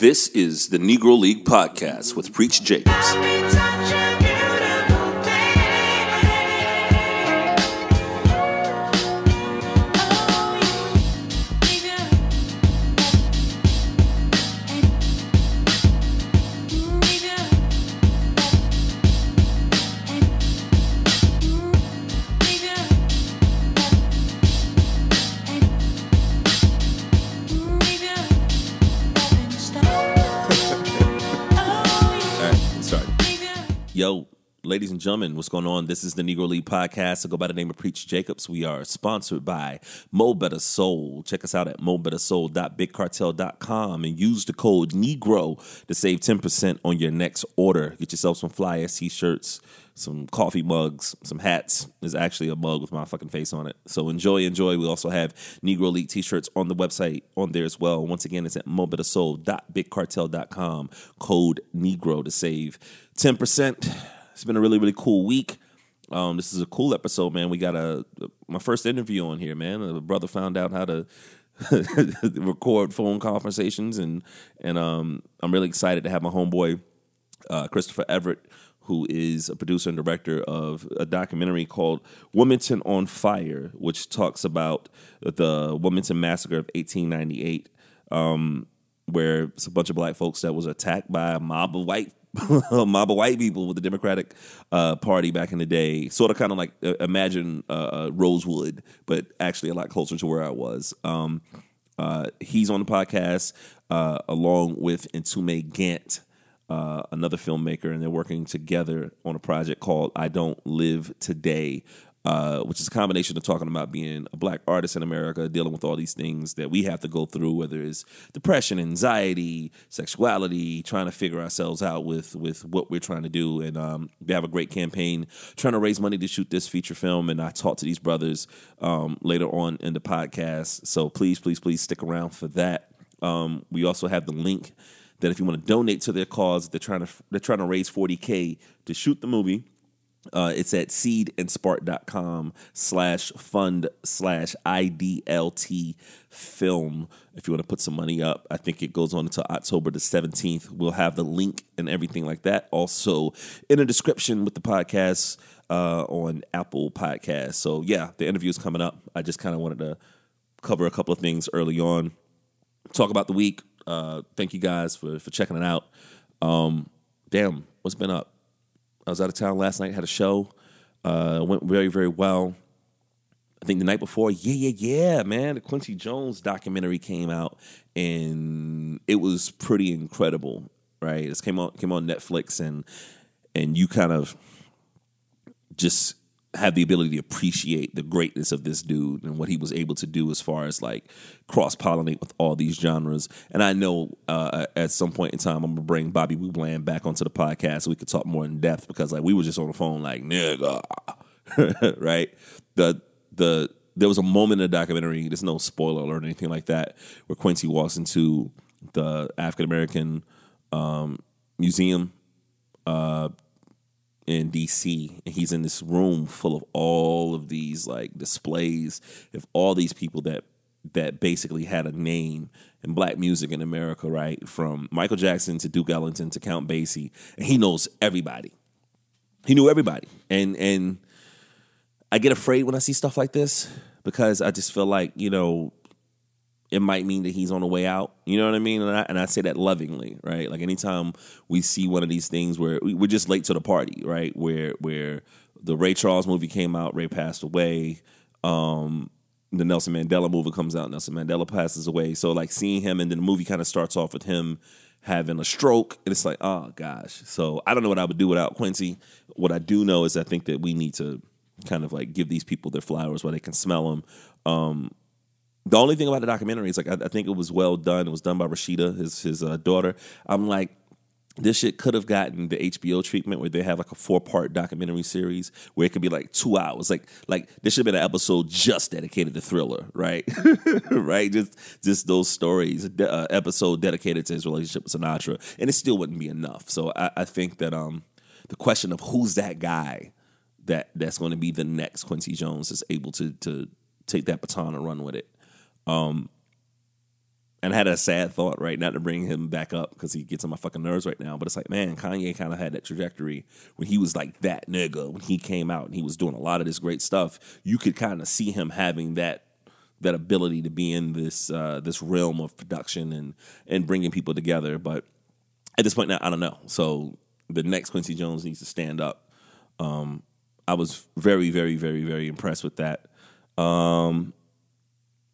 This is the Negro League Podcast with Preach Jacobs. Ladies and gentlemen, what's going on? This is the Negro League Podcast. I go by the name of Preach Jacobs. We are sponsored by Mo' Betta Soul. Check us out at mobettasoul.bigcartel.com and use the code NEGRO to save 10% on your next order. Get yourself some flyers, t-shirts, some coffee mugs, some hats. There's actually a mug with my fucking face on it. So enjoy, enjoy. We also have Negro League t-shirts on the website on there as well. Once again, it's at mobettasoul.bigcartel.com. Code NEGRO to save 10%. It's been a really, really cool week. Um, this is a cool episode, man. We got a my first interview on here, man. A brother found out how to record phone conversations, and and um, I'm really excited to have my homeboy uh, Christopher Everett, who is a producer and director of a documentary called Wilmington on Fire, which talks about the Wilmington massacre of 1898, um, where it's a bunch of black folks that was attacked by a mob of white mob of white people with the Democratic uh, Party back in the day. Sort of kind of like uh, imagine uh, uh, Rosewood, but actually a lot closer to where I was. Um, uh, he's on the podcast uh, along with Mtume Gant, another filmmaker, and they're working together on a project called I Don't Live Today. Uh, which is a combination of talking about being a black artist in America, dealing with all these things that we have to go through, whether it's depression, anxiety, sexuality, trying to figure ourselves out with with what we're trying to do. And um, they have a great campaign trying to raise money to shoot this feature film. And I talked to these brothers um, later on in the podcast. So please, please, please stick around for that. Um, we also have the link that if you want to donate to their cause, they're trying to they're trying to raise 40k to shoot the movie. Uh, it's at seedandspark.com slash fund slash IDLT film. If you want to put some money up, I think it goes on until October the 17th. We'll have the link and everything like that. Also, in the description with the podcast uh, on Apple Podcasts. So, yeah, the interview is coming up. I just kind of wanted to cover a couple of things early on, talk about the week. Uh, thank you guys for, for checking it out. Um, damn, what's been up? I was out of town last night, had a show. Uh, went very, very well. I think the night before, yeah, yeah, yeah, man, the Quincy Jones documentary came out, and it was pretty incredible, right? It came on came on Netflix, and and you kind of just have the ability to appreciate the greatness of this dude and what he was able to do as far as like cross pollinate with all these genres. And I know uh, at some point in time, I'm gonna bring Bobby Bland back onto the podcast so we could talk more in depth because like we were just on the phone like nigga, right? The the there was a moment in the documentary. There's no spoiler alert or anything like that where Quincy walks into the African American um, museum. Uh, in DC and he's in this room full of all of these like displays of all these people that that basically had a name in black music in America, right? From Michael Jackson to Duke Ellington to Count Basie, and he knows everybody. He knew everybody. And and I get afraid when I see stuff like this because I just feel like, you know, it might mean that he's on the way out. You know what I mean? And I, and I say that lovingly, right? Like anytime we see one of these things where we, we're just late to the party, right? Where where the Ray Charles movie came out, Ray passed away. Um, the Nelson Mandela movie comes out, Nelson Mandela passes away. So like seeing him, and then the movie kind of starts off with him having a stroke, and it's like, oh gosh. So I don't know what I would do without Quincy. What I do know is I think that we need to kind of like give these people their flowers while they can smell them. Um, the only thing about the documentary is like I, I think it was well done. It was done by Rashida, his his uh, daughter. I'm like, this shit could have gotten the HBO treatment where they have like a four part documentary series where it could be like two hours. Like like this should have been an episode just dedicated to Thriller, right? right? Just just those stories. Uh, episode dedicated to his relationship with Sinatra, and it still wouldn't be enough. So I, I think that um the question of who's that guy that that's going to be the next Quincy Jones is able to to take that baton and run with it. Um, and I had a sad thought, right? Not to bring him back up because he gets on my fucking nerves right now. But it's like, man, Kanye kind of had that trajectory when he was like that nigga when he came out and he was doing a lot of this great stuff. You could kind of see him having that that ability to be in this uh, this realm of production and and bringing people together. But at this point now, I don't know. So the next Quincy Jones needs to stand up. Um, I was very, very, very, very impressed with that. Um,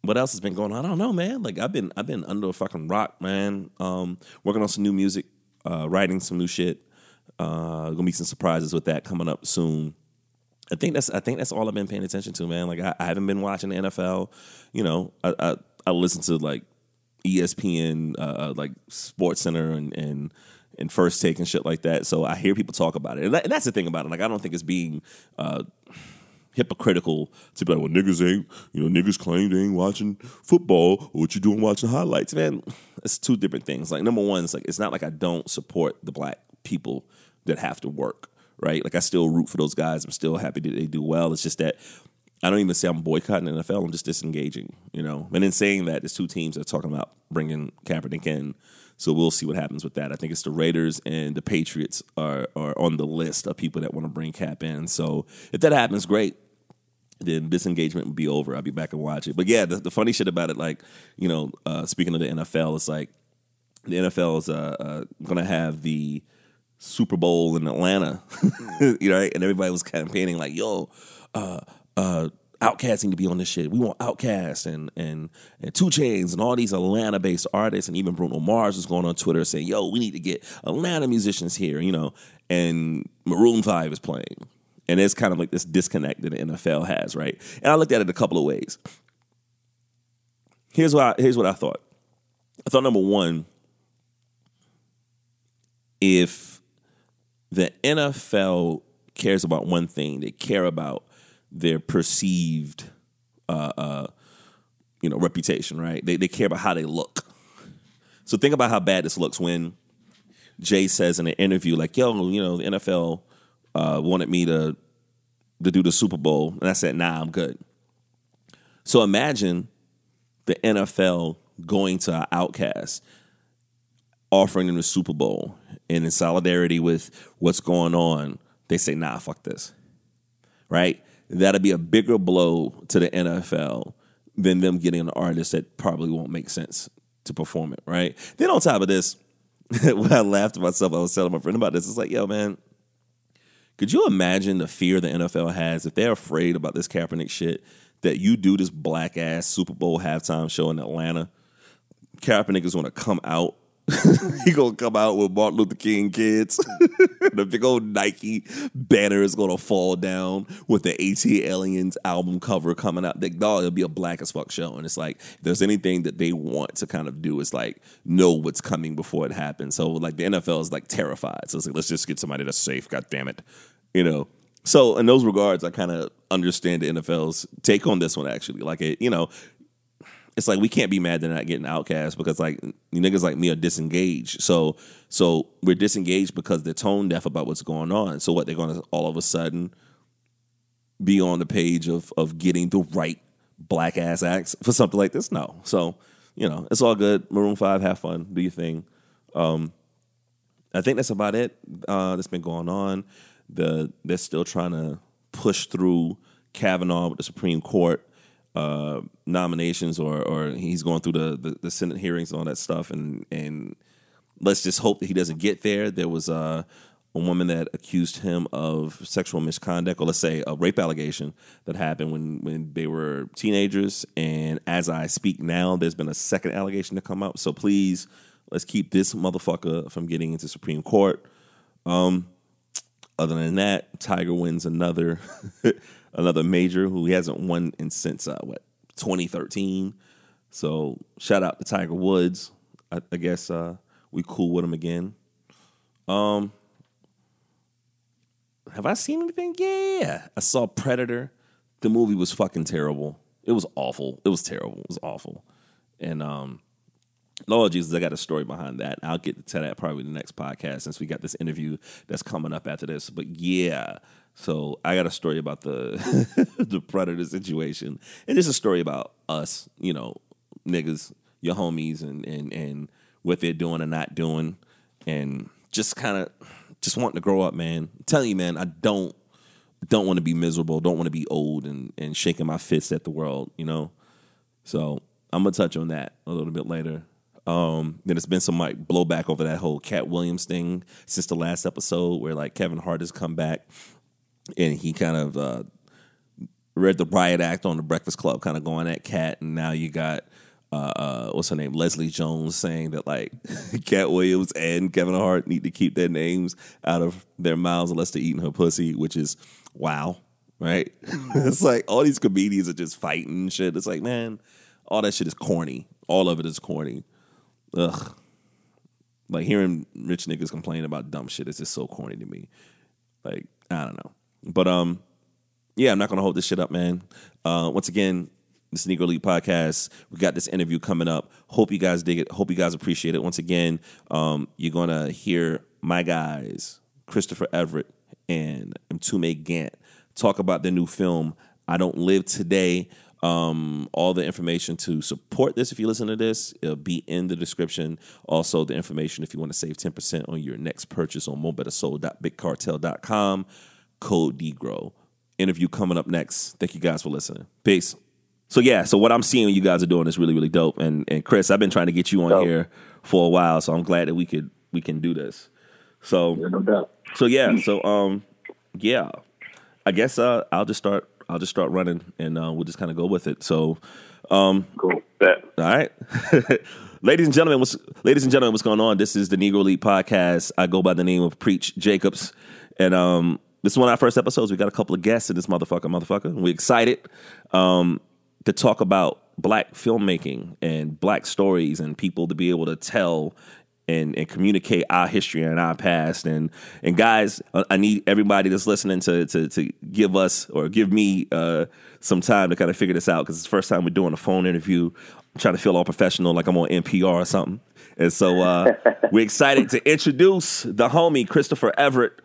what else has been going on? I don't know, man. Like I've been I've been under a fucking rock, man. Um, working on some new music, uh, writing some new shit. Uh, gonna be some surprises with that coming up soon. I think that's I think that's all I've been paying attention to, man. Like I, I haven't been watching the NFL. You know, I I, I listen to like ESPN, uh, uh, like Sports Center and and and First Take and shit like that. So I hear people talk about it, and, that, and that's the thing about it. Like I don't think it's being uh, hypocritical to be like, well, niggas ain't, you know, niggas claim they ain't watching football. What you doing watching highlights, man? It's two different things. Like number one, it's like it's not like I don't support the black people that have to work, right? Like I still root for those guys. I'm still happy that they do well. It's just that I don't even say I'm boycotting the NFL. I'm just disengaging, you know. And in saying that, there's two teams that are talking about bringing Kaepernick in. So we'll see what happens with that. I think it's the Raiders and the Patriots are are on the list of people that want to bring Cap in. So if that happens, great then this engagement would be over. I'll be back and watch it. But yeah, the, the funny shit about it, like you know, uh, speaking of the NFL, it's like the NFL is uh, uh, going to have the Super Bowl in Atlanta, you know, right? and everybody was campaigning like, "Yo, uh, uh, OutKast need to be on this shit. We want OutKast and and and 2 Chainz and all these Atlanta based artists, and even Bruno Mars was going on Twitter saying, "Yo, we need to get Atlanta musicians here," you know. And Maroon Five is playing, and it's kind of like this disconnect that the NFL has, right? And I looked at it a couple of ways. Here's what I, here's what I thought. I thought number one, if the NFL cares about one thing, they care about their perceived, uh, uh, you know, reputation, right? They they care about how they look. So think about how bad this looks when Jay says in an interview, like, "Yo, you know, the NFL uh, wanted me to to do the Super Bowl, and I said, "Nah, I'm good." So imagine the NFL going to our OutKast, offering them the Super Bowl, and in solidarity with what's going on, they say, "Nah, fuck this." Right? That'd be a bigger blow to the NFL than them getting an artist that probably won't make sense to perform it. Right? Then on top of this, when I laughed to myself, I was telling my friend about this. It's like, yo, man, could you imagine the fear the NFL has if they're afraid about this Kaepernick shit that you do this black ass Super Bowl halftime show in Atlanta? Kaepernick is going to come out. he gonna come out with Martin Luther King kids. the big old Nike banner is gonna fall down with the ATLiens album cover coming out. They, dog, it'll be a black as fuck show. And it's like, if there's anything that they want to kind of do, is like know what's coming before it happens. So like the NFL is like terrified. So it's like, let's just get somebody that's safe. God damn it. You know. So in those regards, I kind of understand the NFL's take on this one actually. Like it, you know, it's like we can't be mad they're not getting OutKast because like you niggas like me are disengaged. So so we're disengaged because they're tone deaf about what's going on. So what they're gonna all of a sudden be on the page of of getting the right black ass acts for something like this? No. So, you know, it's all good. Maroon Five, have fun, do your thing. Um I think that's about it. Uh that's been going on. The they're still trying to push through Kavanaugh with the Supreme Court uh, nominations or or he's going through the, the, the Senate hearings and all that stuff and and let's just hope that he doesn't get there. There was uh, a woman that accused him of sexual misconduct, or let's say a rape allegation that happened when when they were teenagers. And as I speak now, there's been a second allegation to come out. So please, let's keep this motherfucker from getting into Supreme Court. Um, other than that, Tiger wins another another major who he hasn't won in since uh, what 2013. So shout out to Tiger Woods. I, I guess uh, we cool with him again. Um, have I seen anything? Yeah, I saw Predator. The movie was fucking terrible. It was awful. It was terrible. It was awful. And um, Lord Jesus, I got a story behind that. I'll get to that probably in the next podcast since we got this interview that's coming up after this. But yeah, so I got a story about the the predator situation, and just a story about us, you know, niggas your homies and and and what they're doing and not doing, and just kind of just wanting to grow up, man. I'm telling you, man, I don't don't want to be miserable, don't want to be old and and shaking my fists at the world, you know. So I'm gonna touch on that a little bit later. Um, then it's been some like blowback over that whole Katt Williams thing since the last episode, where like Kevin Hart has come back and he kind of uh, read the riot act on the Breakfast Club, kind of going at Katt, and now you got uh, uh, what's her name, Leslie Jones, saying that like Katt Williams and Kevin Hart need to keep their names out of their mouths unless they're eating her pussy, which is wow, right? it's like all these comedians are just fighting shit. It's like man, all that shit is corny. All of it is corny. Ugh. Like hearing rich niggas complain about dumb shit is just so corny to me. Like, I don't know. But um, yeah, I'm not gonna hold this shit up, man. Uh, once again, this Negro League podcast. We got this interview coming up. Hope you guys dig it. Hope you guys appreciate it. Once again, um, you're gonna hear my guys, Christopher Everett and Mtume Gant, talk about their new film. I don't live today. Um, all the information to support this, if you listen to this, it'll be in the description. Also, the information if you want to save 10% on your next purchase on mobettasoul.bigcartel.com. Code NEGRO. Interview coming up next. Thank you guys for listening. Peace. So yeah, so what I'm seeing you guys are doing is really, really dope. And and Chris, I've been trying to get you on dope. here for a while, so I'm glad that we could we can do this. So yeah, no. So yeah, so um yeah. I guess uh I'll just start I'll just start running and uh, we'll just kind of go with it. So, um, cool. Bet. All right. ladies and gentlemen, what's ladies and gentlemen, what's going on? This is the Negro League podcast. I go by the name of Preach Jacobs, and um, this is one of our first episodes. We got a couple of guests in this motherfucker, motherfucker. We're excited um, to talk about black filmmaking and black stories and people to be able to tell and, and communicate our history and our past. And and guys, I need everybody that's listening to to, to give us or give me uh, some time to kind of figure this out because it's the first time we're doing a phone interview. I'm trying to feel all professional, like I'm on NPR or something. And so uh, we're excited to introduce the homie Christopher Everett,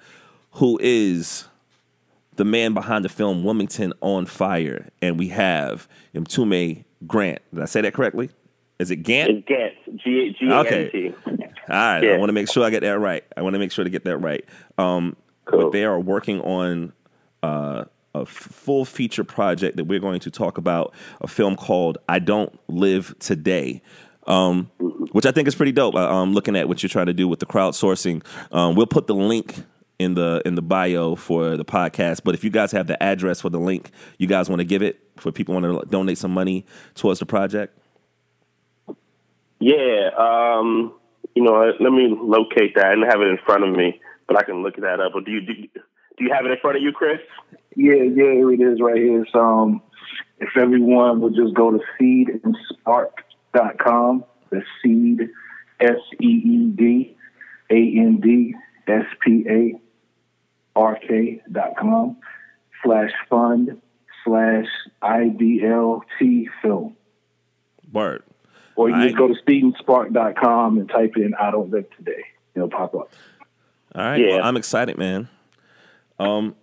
who is the man behind the film Wilmington on Fire, and we have Mtume Grant. Did I say that correctly? Is it Gant? It's Gant. G G A N T. Okay. All right. Yeah. I want to make sure I get that right. I want to make sure to get that right. Um, cool. But they are working on uh, a full feature project that we're going to talk about. A film called "I Don't Live Today." Um, mm-hmm. which I think is pretty dope. Um, looking at what you're trying to do with the crowdsourcing, um, we'll put the link in the in the bio for the podcast. But if you guys have the address for the link, you guys want to give it for people want to donate some money towards the project. Yeah, um, you know, let me locate that. I didn't have it in front of me, but I can look that up. But do you do, do you have it in front of you, Chris? Yeah, yeah, here it is right here. So, um, if everyone would just go to seedandspark.com, the seed, S E E D A N D S P A R K dot com slash fund slash I D L T film. Word. Or you just go to seedandspark.com and type in I don't live today. It'll pop up. All right. Yeah. Well, I'm excited, man. Um,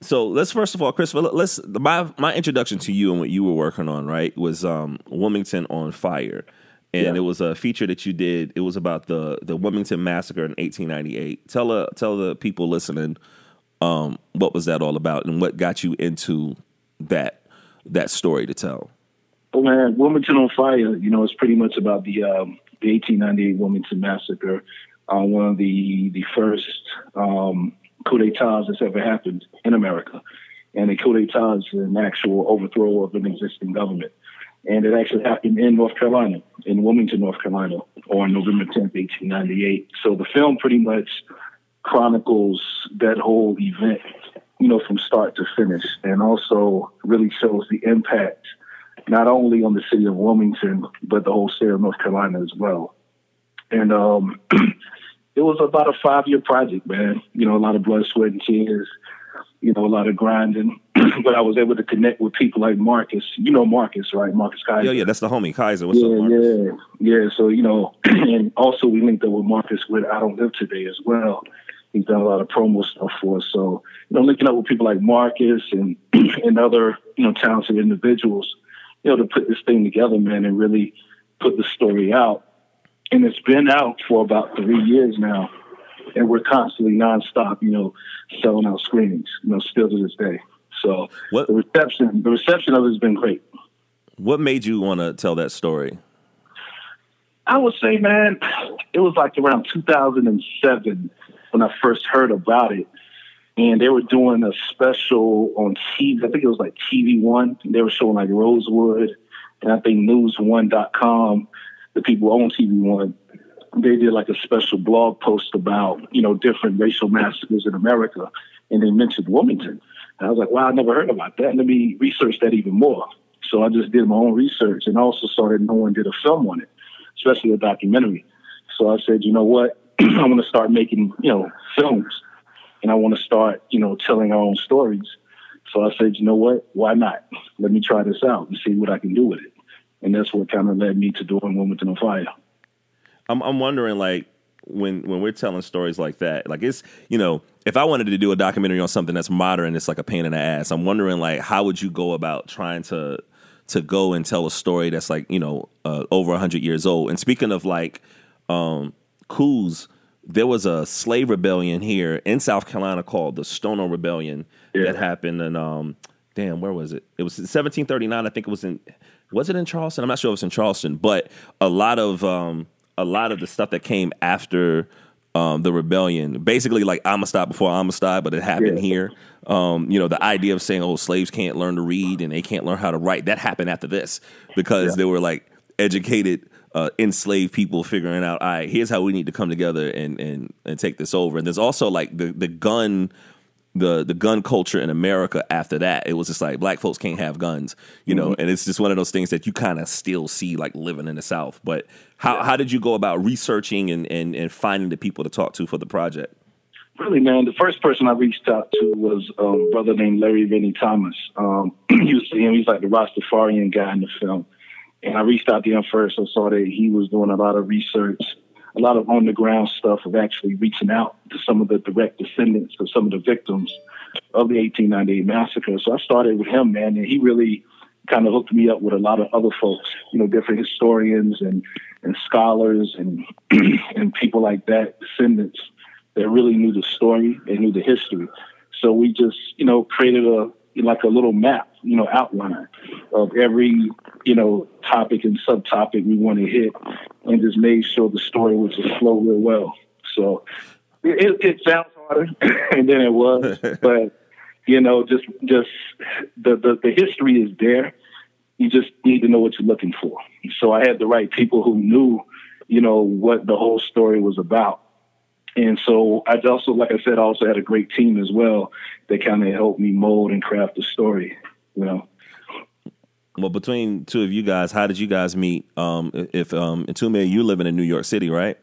so let's first of all, Chris, let's my my introduction to you and what you were working on, right, was um, Wilmington on Fire. And yeah. it was a feature that you did. It was about the the Wilmington massacre in 1898. Tell uh, tell the people listening um, what was that all about and what got you into that that story to tell. Oh man, Wilmington on Fire. You know, it's pretty much about the um, the 1898 Wilmington massacre. Uh, one of the the first um, coup d'états that's ever happened in America, and a coup d'état is an actual overthrow of an existing government. And it actually happened in North Carolina, in Wilmington, North Carolina, on November 10th, 1898. So the film pretty much chronicles that whole event, you know, from start to finish, and also really shows the impact not only on the city of Wilmington, but the whole state of North Carolina as well. And um, it was about a five year project, man. You know, a lot of blood, sweat, and tears, you know, a lot of grinding. but I was able to connect with people like Marcus. You know Marcus, right? Marcus Kaiser. Yeah, yeah, that's the homie Kaiser. What's yeah, up, Marcus? Yeah, yeah. So, you know, and also we linked up with Marcus with I Don't Live Today as well. He's done a lot of promo stuff for us. So, you know, linking up with people like Marcus and and other, you know, talented individuals you know, to put this thing together, man, and really put the story out. And it's been out for about three years now. And we're constantly nonstop, you know, selling out screenings, you know, still to this day. So what, the reception the reception of it has been great. What made you want to tell that story? I would say, man, it was like around 2007 when I first heard about it. And they were doing a special on TV. I think it was like TV One. They were showing like Rosewood and I think NewsOne.com, the people on TV One, they did like a special blog post about, you know, different racial massacres in America. And they mentioned Wilmington. And I was like, wow, I never heard about that. Let me research that even more. So I just did my own research and also started knowing did a film on it especially a documentary. So I said, you know what? I want to start making, you know, films and I want to start, you know, telling our own stories. So I said, you know what? Why not? Let me try this out and see what I can do with it. And that's what kind of led me to doing Wilmington on Fire. I'm, I'm wondering, like, when when we're telling stories like that, like it's you know, if I wanted to do a documentary on something that's modern, it's like a pain in the ass. I'm wondering, like, how would you go about trying to to go and tell a story that's like you know uh, over 100 years old and speaking of like um coups there was a slave rebellion here in south carolina called the stono rebellion yeah. that happened and um damn where was it it was 1739 i think it was in was it in charleston i'm not sure if it was in charleston but a lot of um a lot of the stuff that came after um, the rebellion. Basically, like Amistad before Amistad, but it happened yeah. here. Um, you know, the idea of saying, "Oh, slaves can't learn to read and they can't learn how to write," that happened after this because yeah. they were like educated, uh, enslaved people figuring out, "All right, here's how we need to come together and and and take this over." And there's also like the the gun the the gun culture in America after that. It was just like black folks can't have guns, you know, mm-hmm. and it's just one of those things that you kind of still see like living in the South. But how yeah. how did you go about researching and, and and finding the people to talk to for the project? Really, man, the first person I reached out to was a brother named Larry Reni Thomas. Um, you see him; he's like the Rastafarian guy in the film. And I reached out to him first. I saw that he was doing a lot of research a lot of on the ground stuff of actually reaching out to some of the direct descendants of some of the victims of the 1898 massacre. So I started with him, man, and he really kind of hooked me up with a lot of other folks, you know, different historians and and scholars and and people like that, descendants that really knew the story and knew the history. So we just, you know, created a like a little map, you know, outline of every, you know, topic and subtopic we want to hit, and just made sure the story would just flow real well. So it, it sounds harder than it was, but you know, just just the, the the history is there. You just need to know what you're looking for. So I had the right people who knew, you know, what the whole story was about and so I also, like I said, I also had a great team as well that kind of helped me mold and craft the story, you know. Well, between two of you guys, how did you guys meet? Um, if um, Mtume, you living in New York City, right?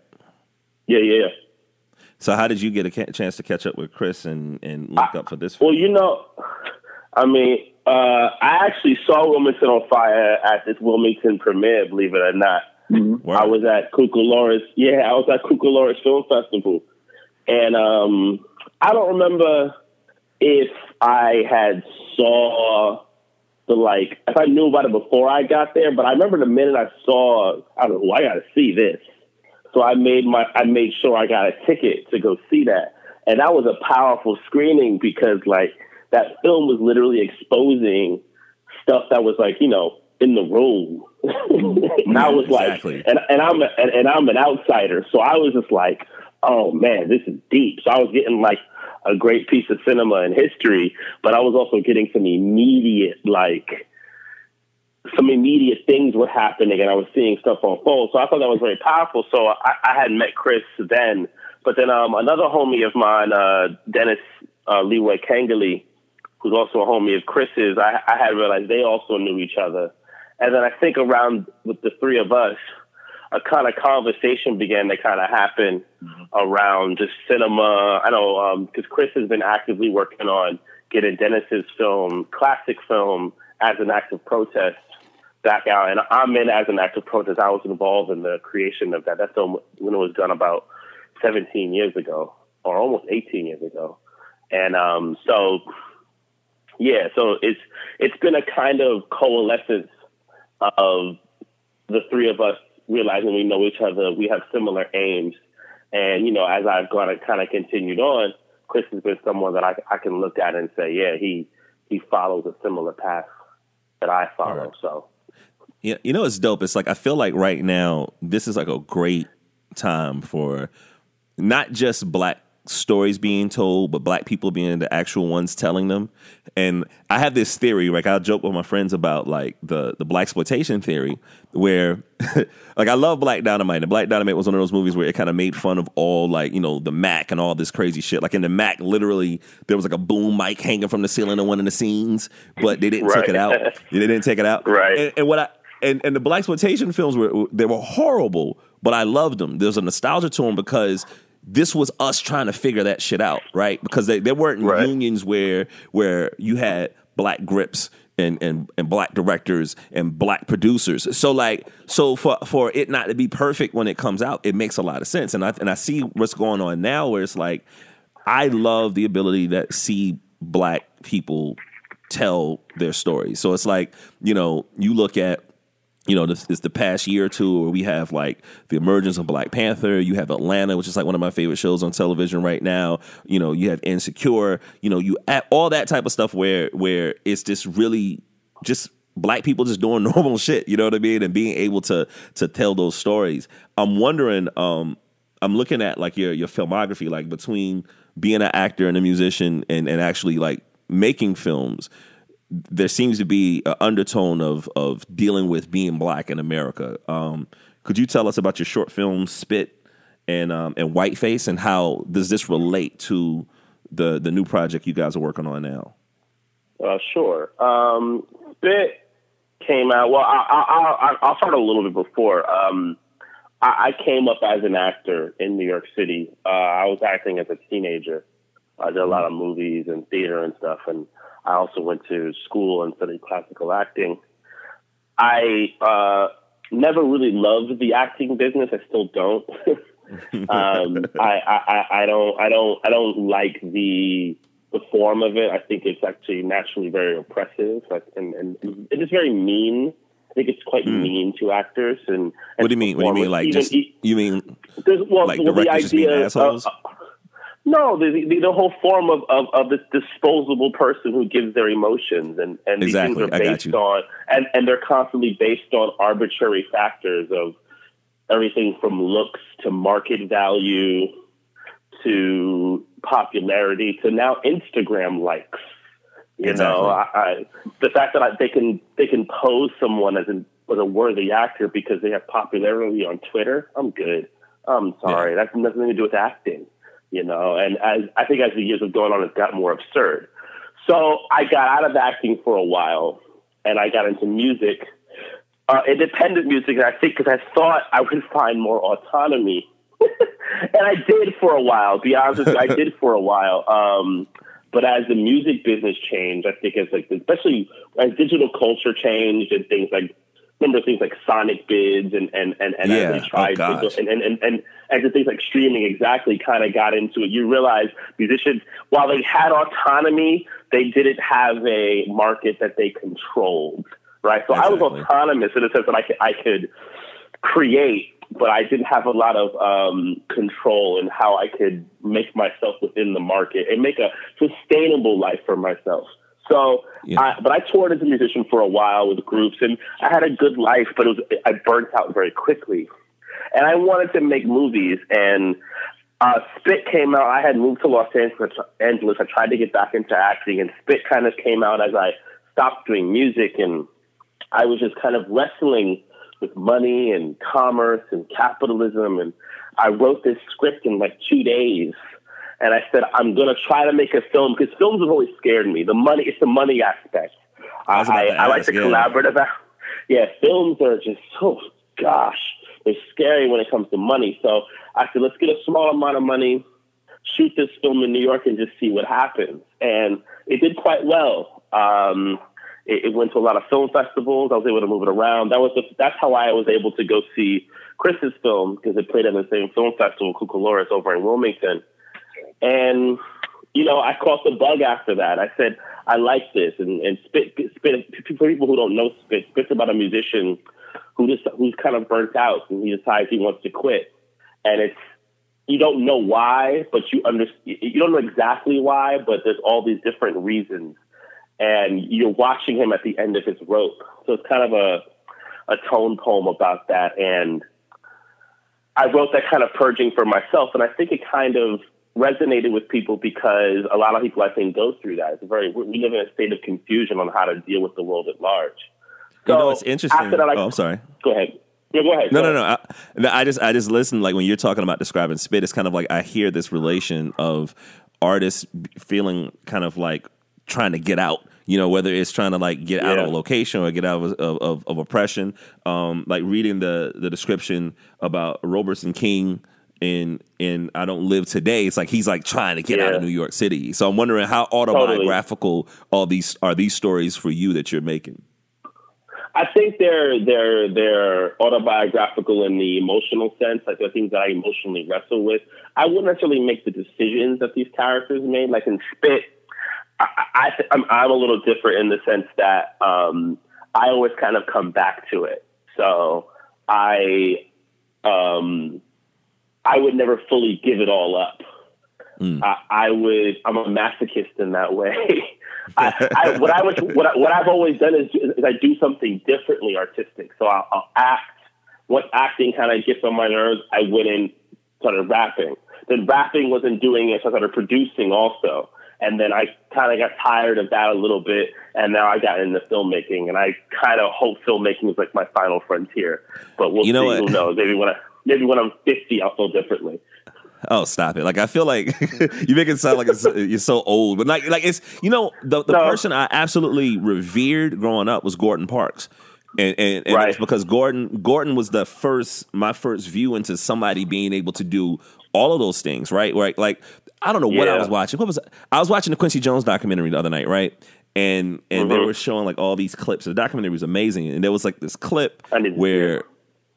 Yeah, yeah. So, how did you get a chance to catch up with Chris and and link I, up for this? Film? Well, you know, I mean, uh, I actually saw Wilmington on Fire at this Wilmington premiere, believe it or not. Mm-hmm. I was at Cucalorus. Yeah, I was at Cucalorus Film Festival, and um, I don't remember if I had saw the like if I knew about it before I got there, but I remember the minute I saw, I don't know, I got to see this. So I made my I made sure I got a ticket to go see that, and that was a powerful screening because like that film was literally exposing stuff that was like you know in the room. and I was exactly. like, and, and I'm a, and, and I'm an outsider, so I was just like, oh man, this is deep. So I was getting like a great piece of cinema and history, but I was also getting some immediate like some immediate things were happening, and I was seeing stuff unfold. So I thought that was very powerful. So I, I had met Chris then, but then um, another homie of mine, uh, Dennis uh, Leroy Kangalee, who's also a homie of Chris's, I, I had realized they also knew each other. And then I think around with the three of us, a kind of conversation began to kind of happen mm-hmm. around just cinema. I know because um, Chris has been actively working on getting Dennis's film, classic film, as an act of protest back out. And I'm in as an act of protest. I was involved in the creation of that. That film when it was done about 17 years ago, or almost 18 years ago. And um, so, yeah, so it's it's been a kind of coalescence of the three of us realizing we know each other, we have similar aims. And, you know, as I've gone and kind of continued on, Chris has been someone that I, I can look at and say, yeah, he, he follows a similar path that I follow. Right. So, yeah, you know, it's dope. It's like, I feel like right now, this is like a great time for not just black stories being told, but black people being the actual ones telling them. And I have this theory, like I'll joke with my friends about like the the black exploitation theory, where like I love Black Dynamite. And Black Dynamite was one of those movies where it kind of made fun of all like, you know, the Mack and all this crazy shit. Like in the Mack, literally there was like a boom mic hanging from the ceiling in one of the scenes, but they didn't right. take it out. they didn't take it out. Right. And, and what I and, and the black exploitation films were they were horrible, but I loved them. There's a nostalgia to them because this was us trying to figure that shit out, right? Because they, there weren't right. unions where where you had black grips and, and and black directors and black producers. So like so for for it not to be perfect when it comes out, it makes a lot of sense. And I and I see what's going on now where it's like I love the ability that see black people tell their stories. So it's like, you know, you look at you know, this is the past year or two where we have like the emergence of Black Panther. You have Atlanta, which is like one of my favorite shows on television right now. You know, you have Insecure. You know, you all that type of stuff where where it's just really just black people just doing normal shit. You know what I mean? And being able to to tell those stories. I'm wondering. Um, I'm looking at like your your filmography, like between being an actor and a musician and and actually like making films there seems to be an undertone of of dealing with being black in America. Um, could you tell us about your short film Spit and um, and Whiteface and how does this relate to the the new project you guys are working on now? Uh, sure. Um, Spit came out. Well, I, will start a little bit before. Um, I, I, came up as an actor in New York City. Uh, I was acting as a teenager. I did a lot of movies and theater and stuff, and I also went to school and studied classical acting. I uh, never really loved the acting business. I still don't. um, I, I, I don't I don't I don't like the the form of it. I think it's actually naturally very oppressive, like, and, and it is very mean. I think it's quite mm. mean to actors. And, and what do you mean? What do you mean? Like even, just you mean well, like well, the idea of, uh, no, the, the, the whole form of, of, of, this disposable person who gives their emotions and, and exactly. these things are based on and, and they're constantly based on arbitrary factors of everything from looks to market value to popularity to now Instagram likes. You exactly. know, I, I, the fact that I, they can they can pose someone as, an, as a worthy actor because they have popularity on Twitter. I'm good. I'm sorry. Yeah. That has nothing to do with acting you know, and as I think as the years have gone on, it's got more absurd. So I got out of acting for a while, and I got into music, uh, independent music. And I think because I thought I would find more autonomy, and I did for a while. Be honest I did for a while. Um, but as the music business changed, I think as like especially as digital culture changed and things like remember things like Sonicbids and and and, and yeah. as they tried oh, to and, and and and as things like streaming exactly kind of got into it. You realize musicians, while they had autonomy, they didn't have a market that they controlled. Right. So exactly. I was autonomous in the sense that I could I could create, but I didn't have a lot of um, control in how I could make myself within the market and make a sustainable life for myself. So, yeah. I, but I toured as a musician for a while with groups, and I had a good life, but it was I burnt out very quickly, and I wanted to make movies. And uh, Spit came out. I had moved to Los Angeles. I tried to get back into acting, and Spit kind of came out as I stopped doing music, and I was just kind of wrestling with money and commerce and capitalism. And I wrote this script in like two days and I said, I'm going to try to make a film because films have always scared me. The money, it's the money aspect. I, I, I like the yeah. collaborative. Yeah, films are just so, gosh, they're scary when it comes to money. So I said, let's get a small amount of money, shoot this film in New York, and just see what happens. And it did quite well. Um, it, it, went to a lot of film festivals. I was able to move it around. That was the, that's how I was able to go see Chris's film because it played at the same film festival, Cucalorus, over in Wilmington. And, you know, I caught the bug after that. I said, I like this. And, and Spit, Spit, for people who don't know Spit, Spit's about a musician who just who's kind of burnt out and he decides he wants to quit, and it's you don't know why, but you under you don't know exactly why, but there's all these different reasons, and you're watching him at the end of his rope. So it's kind of a a tone poem about that, and I wrote that kind of purging for myself, and I think it kind of resonated with people because a lot of people I think go through that. It's very we live in a state of confusion on how to deal with the world at large. So you know, it's interesting. That, I, oh, I'm sorry. Go ahead. Yeah, go ahead. No, go no, ahead. no. I, I, just, I just listen. Like when you're talking about describing spit, it's kind of like I hear this relation of artists feeling kind of like trying to get out. You know, whether it's trying to like get yeah. out of a location or get out of of, of, of oppression. Um, like reading the the description about Robertson King in in I Don't Live Today, it's like he's like trying to get yeah. out of New York City. So I'm wondering how autobiographical totally. all these are these stories for you that you're making. I think they're they're they're autobiographical in the emotional sense. Like the things that I emotionally wrestle with. I wouldn't necessarily make the decisions that these characters made. Like in Spit, I, I I'm, I'm a little different in the sense that um, I always kind of come back to it. So I um, I would never fully give it all up. Mm. I, I, would. I'm a masochist in that way. I, I, what I was, what, I, what I've always done is, is I do something differently artistic. So I'll, I'll act. What acting kind of gets on my nerves, I went and started rapping. Then rapping wasn't doing it, so I started producing also. And then I kind of got tired of that a little bit, and now I got into filmmaking. And I kind of hope filmmaking is like my final frontier. But we'll you know see. What? Who knows? Maybe when I maybe when I'm 50, I'll feel differently. Oh, stop it! Like I feel like you make it sound like you're so old, but like like it's you know the the no. person I absolutely revered growing up was Gordon Parks, and and, and right. it's because Gordon Gordon was the first my first view into somebody being able to do all of those things, right? Right? Like I don't know what yeah. I was watching. What was I was watching the Quincy Jones documentary the other night, right? And and mm-hmm. they were showing like all these clips. The documentary was amazing, and there was like this clip where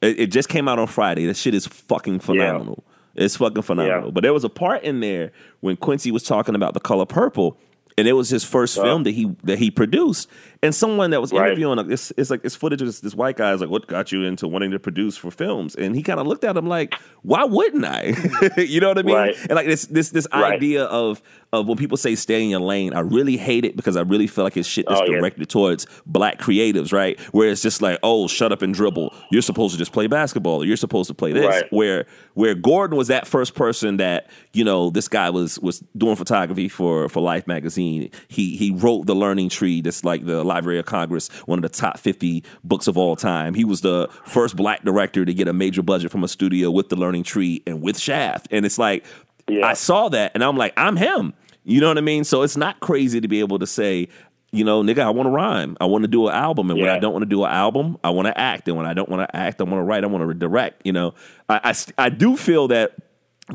it, it, just came out on Friday. That shit is fucking phenomenal. Yeah. It's fucking phenomenal. Yeah. But there was a part in there when Quincy was talking about the color purple, and it was his first uh, film that he that he produced. And someone that was right. interviewing, like, it's, it's like it's footage of this, this, white guy is like, "What got you into wanting to produce for films?" And he kind of looked at him like, "Why wouldn't I?" you know what I mean? Right. And like this this this right. idea of of when people say stay in your lane, I really hate it because I really feel like it's shit that's oh, directed yeah. towards black creatives, right? Where it's just like, oh, shut up and dribble. You're supposed to just play basketball, or you're supposed to play this. Right. Where where Gordon was that first person that you know this guy was was doing photography for for Life magazine. He he wrote the Learning Tree, that's like the Library of Congress, one of the top fifty books of all time. He was the first black director to get a major budget from a studio with the Learning Tree and with Shaft, and it's like yeah. I saw that and I'm like, I'm him. You know what I mean? So it's not crazy to be able to say, you know, nigga, I want to rhyme. I want to do an album. And yeah. when I don't want to do an album, I want to act. And when I don't want to act, I want to write. I want to direct. You know, I, I, I do feel that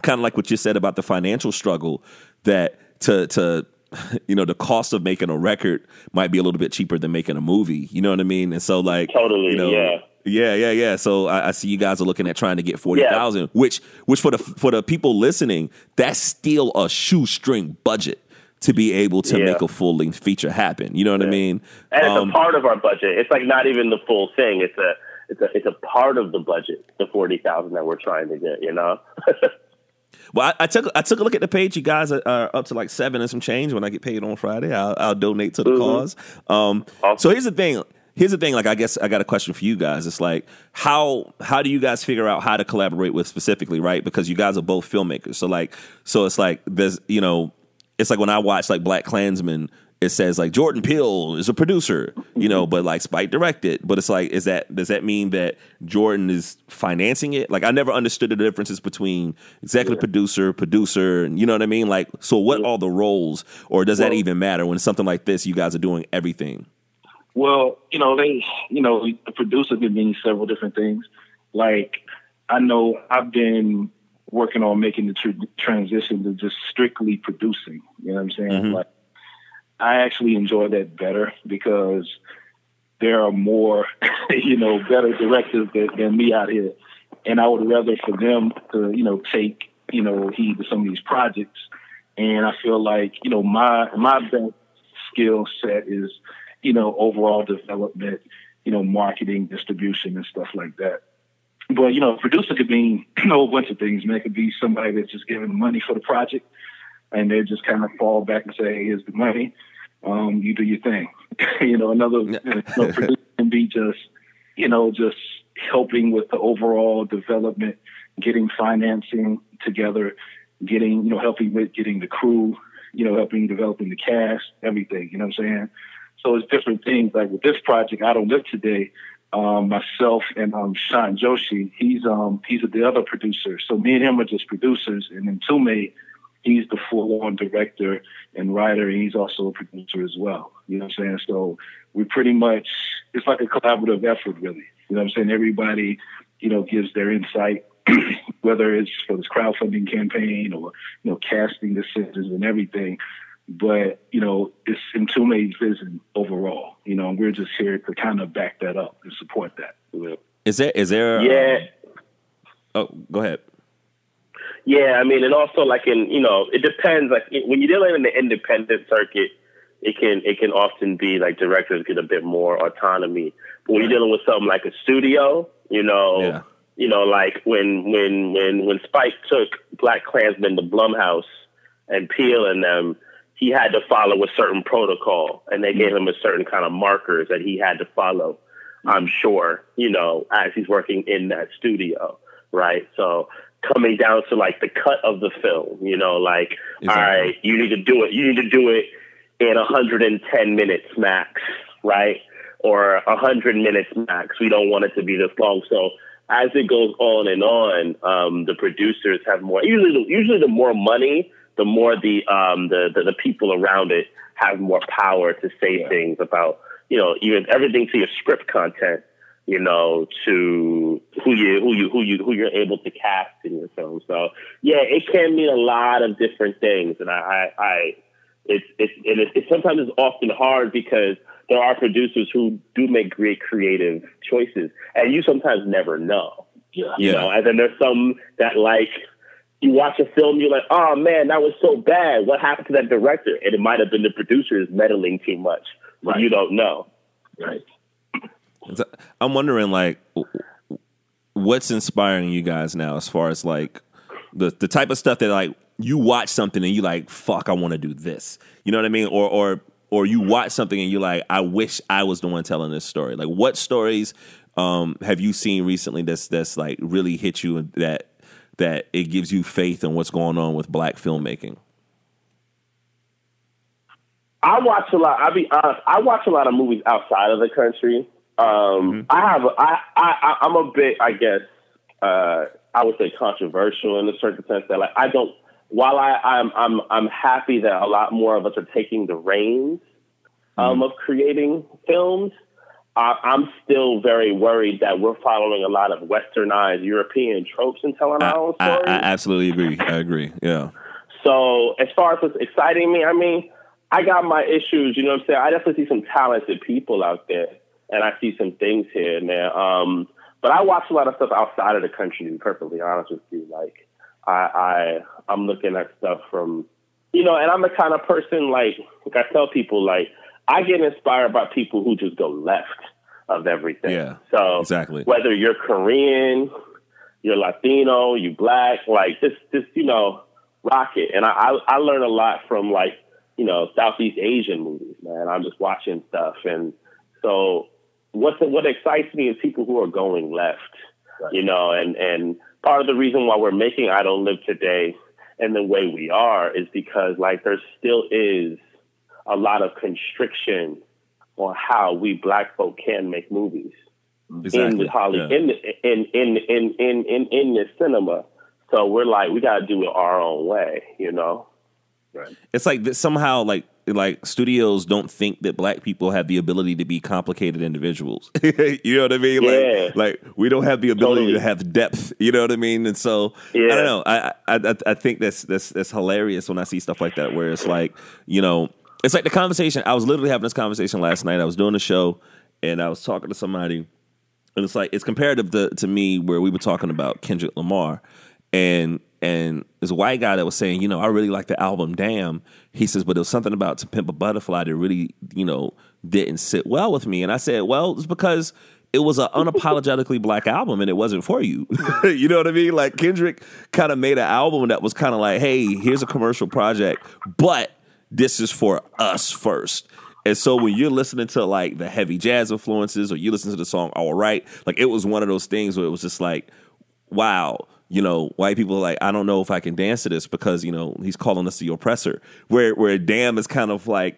kind of like what you said about the financial struggle that to, to, you know, the cost of making a record might be a little bit cheaper than making a movie. You know what I mean? And so like, totally, you know, yeah yeah, yeah, yeah. So I, I, see you guys are looking at trying to get forty thousand, yeah. which which for the for the people listening, that's still a shoestring budget to be able to yeah. make a full length feature happen. You know what yeah. I mean? And um, it's a um, part of our budget. It's like not even the full thing. It's a it's a it's a part of the budget, the forty thousand that we're trying to get. You know. Well, I, I, took I took a look at the page. You guys are, are, up to like seven and some change. When I get paid on Friday, I'll, I'll donate to the mm-hmm. cause. Um, awesome. So here's the thing here's the thing like i guess i got a question for you guys it's like how how do you guys figure out how to collaborate with specifically right because you guys are both filmmakers so like so it's like there's you know it's like when i watch like BlacKkKlansman it says like jordan peele is a producer you know but like spike directed but it's like is that does that mean that jordan is financing it like i never understood the differences between executive yeah. producer producer and you know what i mean like so what are the roles or does well, that even matter when something like this you guys are doing everything well, you know, they, you know, a producer can mean several different things. Like, I know I've been working on making the tr- transition to just strictly producing. You know what I'm saying? Mm-hmm. Like, I actually enjoy that better because there are more, you know, better directors than, than me out here, and I would rather for them to, you know, take, you know, heed to some of these projects. And I feel like, you know, my my best skill set is you know, overall development you know, marketing, distribution, and stuff like that. But you know, producer could mean a whole bunch of things. Man, it could be somebody that's just giving money for the project, and they just kind of fall back and say, "Here's the money, um, you do your thing." you know, another you know, producer can be just, you know, just helping with the overall development, getting financing together, getting you know, helping with getting the crew, you know, helping developing the cast, everything. You know what I'm saying? So it's different things. Like with this project, I don't live today um, myself and um, Sean Joshi. He's um, he's the other producer. So me and him are just producers, and then Mtume, he's the full-on director and writer. And he's also a producer as well. You know what I'm saying? So we pretty much it's like a collaborative effort, really. You know what I'm saying? Everybody, you know, gives their insight, whether it's for this crowdfunding campaign or you know casting decisions and everything but you know it's Mtume's vision overall. You know, and we're just here to kind of back that up and support that. Is there is there? Yeah. Um, oh, go ahead. Yeah, I mean, and also like in you know, it depends. Like when you're dealing in the independent circuit, it can it can often be like directors get a bit more autonomy. But when you're dealing with something like a studio, you know, yeah. you know, like when when when when Spike took BlacKkKlansman to Blumhouse and Peele and them he had to follow a certain protocol and they gave him a certain kind of markers that he had to follow, I'm sure, you know, as he's working in that studio, right? So coming down to like the cut of the film, you know, like, exactly. all right, you need to do it, you need to do it in 110 minutes max, right? Or 100 minutes max. We don't want it to be this long. So as it goes on and on, um, the producers have more, usually, the, usually the more money, the more the um the, the, the people around it have more power to say yeah. things about you know even everything to your script content you know to who you who you who you who you're able to cast in your film so yeah it can mean a lot of different things and i i, I it's it's and it's, it's sometimes it's often hard because there are producers who do make great creative choices and you sometimes never know yeah. you know and then there's some that like you watch a film, you're like, oh man, that was so bad. What happened to that director? And it might have been the producers meddling too much. Right. You don't know. Right. I'm wondering, like, what's inspiring you guys now as far as like the the type of stuff that like you watch something and you like, fuck, I want to do this. You know what I mean? Or or or you watch something and you're like, I wish I was the one telling this story. Like, what stories um, have you seen recently that's that's like really hit you that that it gives you faith in what's going on with black filmmaking? I watch a lot. I'll be honest. I watch a lot of movies outside of the country. Um, mm-hmm. I have. I, I. I'm a bit. I guess. Uh, I would say controversial in a certain sense that, like, I don't. While I, I'm, I'm, I'm happy that a lot more of us are taking the reins um, mm-hmm. of creating films. I'm still very worried that we're following a lot of westernized European tropes and telling our own stories. I, I absolutely agree. I agree. Yeah. So as far as what's exciting me, I mean, I got my issues. You know what I'm saying? I definitely see some talented people out there, and I see some things here man. Um, but I watch a lot of stuff outside of the country. To be perfectly honest with you, like I, I I'm looking at stuff from, you know, and I'm the kind of person like like I tell people like I get inspired by people who just go left of everything. Yeah. So exactly whether you're Korean, you're Latino, you black, like just just you know, rock it. And I I, I learn a lot from like you know Southeast Asian movies, man. I'm just watching stuff, and so what's what excites me is people who are going left, right. you know, and and part of the reason why we're making I Don't Live Today and the way we are is because like there still is a lot of constriction on how we black folk can make movies exactly. in the Holly yeah. in, the, in, in in in in in the cinema. So we're like, we got to do it our own way, you know. Right. It's like somehow like like studios don't think that black people have the ability to be complicated individuals. you know what I mean? Like, yeah. like we don't have the ability totally. to have depth. You know what I mean? And so yeah. I don't know. I, I I think that's that's that's hilarious when I see stuff like that, where it's like you know it's like the conversation. I was literally having this conversation last night. I was doing a show and I was talking to somebody, and it's like it's comparative to, to me where we were talking about Kendrick Lamar, and and there's a white guy that was saying, you know, I really like the album Damn. He says, but there was something about To Pimp a Butterfly that really, you know, didn't sit well with me. And I said, well, it's because it was an unapologetically black album and it wasn't for you. you know what I mean? Like Kendrick kind of made an album that was kind of like, hey, here's a commercial project, but this is for us first. And so when you're listening to like the heavy jazz influences or you listen to the song All Right, like it was one of those things where it was just like, wow, you know, white people are like, I don't know if I can dance to this because, you know, he's calling us the oppressor. Where where damn is kind of like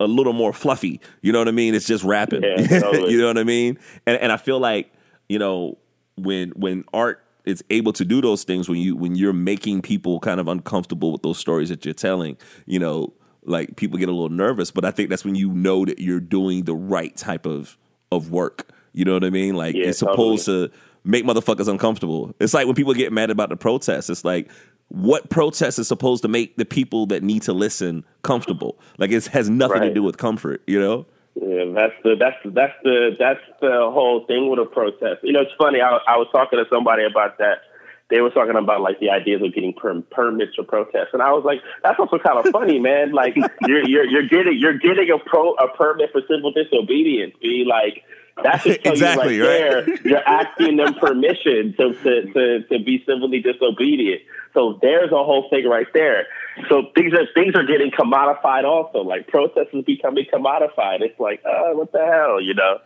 a little more fluffy. You know what I mean? It's just rapping. Yeah, totally. you know what I mean? And and I feel like, you know, when when art is able to do those things when you when you're making people kind of uncomfortable with those stories that you're telling, you know, like people get a little nervous, but I think that's when you know that you're doing the right type of of work. You know what I mean? Like yeah, it's supposed totally. to make motherfuckers uncomfortable. It's like when people get mad about the protests. It's like what protest is supposed to make the people that need to listen comfortable. Like it has nothing right. to do with comfort, you know? Yeah, that's the that's that's the that's the whole thing with a protest. You know, it's funny. I, I was talking to somebody about that. They were talking about like the ideas of getting per- permits for protests, and I was like, that's also kind of funny, man. Like you're you're you're getting you're getting a pro a permit for civil disobedience. Be like that's just exactly you right, right, there. You're asking them permission to, to, to, to be civilly disobedient. So there's a whole thing right there. So things are things are getting commodified also. Like protests is becoming commodified. It's like, uh, what the hell, you know?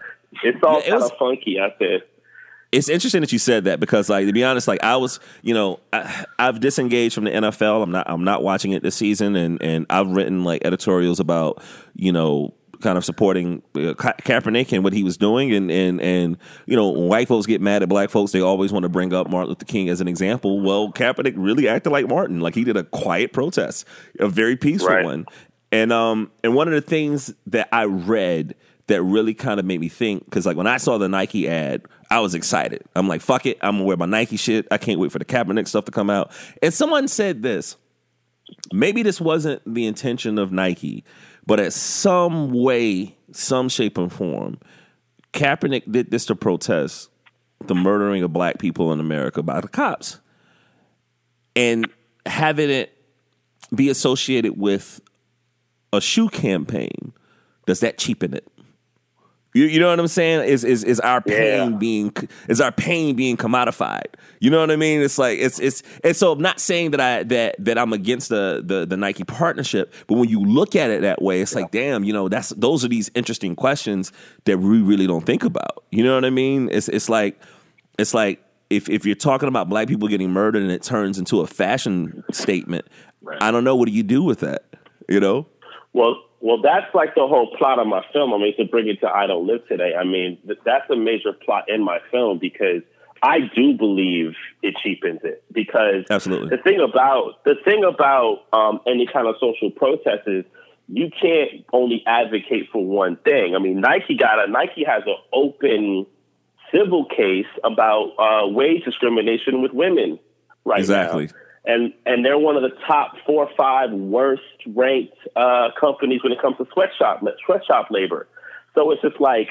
It's all yeah, kind of funky out there. It's interesting that you said that because, like, to be honest, like I was, you know, I, have disengaged from the NFL. I'm not, I'm not watching it this season, and and I've written like editorials about, you know, kind of supporting uh, Ka- Kaepernick and what he was doing, and and and you know, when white folks get mad at black folks, they always want to bring up Martin Luther King as an example. Well, Kaepernick really acted like Martin, like he did a quiet protest, a very peaceful right. one, and um, and one of the things that I read that really kind of made me think because like when I saw the Nike ad, I was excited. I'm like, fuck it, I'm gonna wear my Nike shit. I can't wait for the Kaepernick stuff to come out. And someone said this. Maybe this wasn't the intention of Nike, but at some way, some shape and form, Kaepernick did this to protest the murdering of black people in America by the cops. And having it be associated with a shoe campaign, does that cheapen it? You, you know what I'm saying? Is is is our pain yeah. being is our pain being commodified? You know what I mean? It's like it's it's and so I'm not saying that I that that I'm against the the, the Nike partnership, but when you look at it that way, it's yeah. like damn, you know, that's those are these interesting questions that we really don't think about. You know what I mean? It's it's like it's like if if you're talking about black people getting murdered and it turns into a fashion statement, right. I don't know what do you do with that, you know? Well, well, that's like the whole plot of my film. I mean, to bring it to I Don't Live Today, I mean, that's a major plot in my film because I do believe it cheapens it because absolutely the thing about the thing about um, any kind of social protest is you can't only advocate for one thing. I mean, Nike got a Nike has an open civil case about uh, wage discrimination with women right exactly. now and and they're one of the top four or five worst ranked uh, companies when it comes to sweatshop sweatshop labor. So it's just like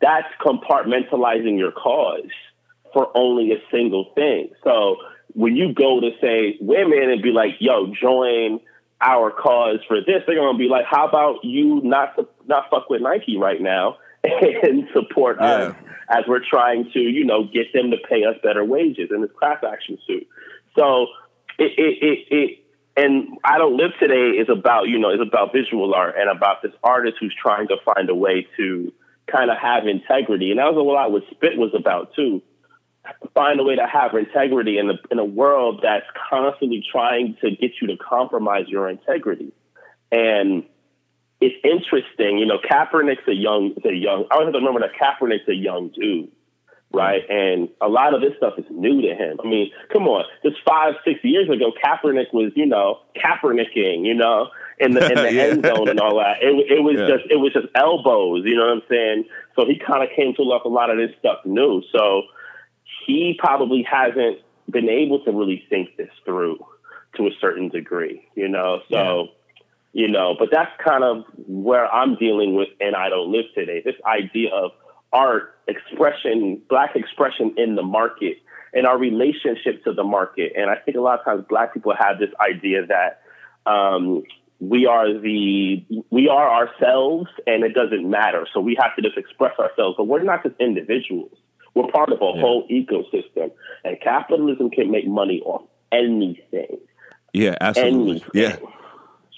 that's compartmentalizing your cause for only a single thing. So when you go to say women and be like, "Yo, join our cause for this," they're gonna be like, "How about you not not fuck with Nike right now and support yeah. us as we're trying to, you know, get them to pay us better wages in this class action suit." So it, it, it, it and I don't live today is about you know is about visual art and about this artist who's trying to find a way to kind of have integrity, and that was a lot what Spit was about too. Find a way to have integrity in a in a world that's constantly trying to get you to compromise your integrity, and it's interesting. You know, Kaepernick's a young, a young. I always have to remember that Kaepernick's a young dude right? And a lot of this stuff is new to him. I mean, come on, just five, six years ago, Kaepernick was, you know, Kaepernicking, you know, in the in the yeah. end zone and all that. It, it was yeah. just it was just elbows, you know what I'm saying? So he kind of came to love a lot of this stuff new. So he probably hasn't been able to really think this through to a certain degree, you know. So. Yeah. You know, but that's kind of where I'm dealing with, and I don't live today. This idea of art expression, black expression in the market and our relationship to the market. And I think a lot of times black people have this idea that um, we are the we are ourselves and it doesn't matter. So we have to just express ourselves. But we're not just individuals. We're part of a yeah. whole ecosystem. And capitalism can make money off anything. Yeah, absolutely. Anything. Yeah.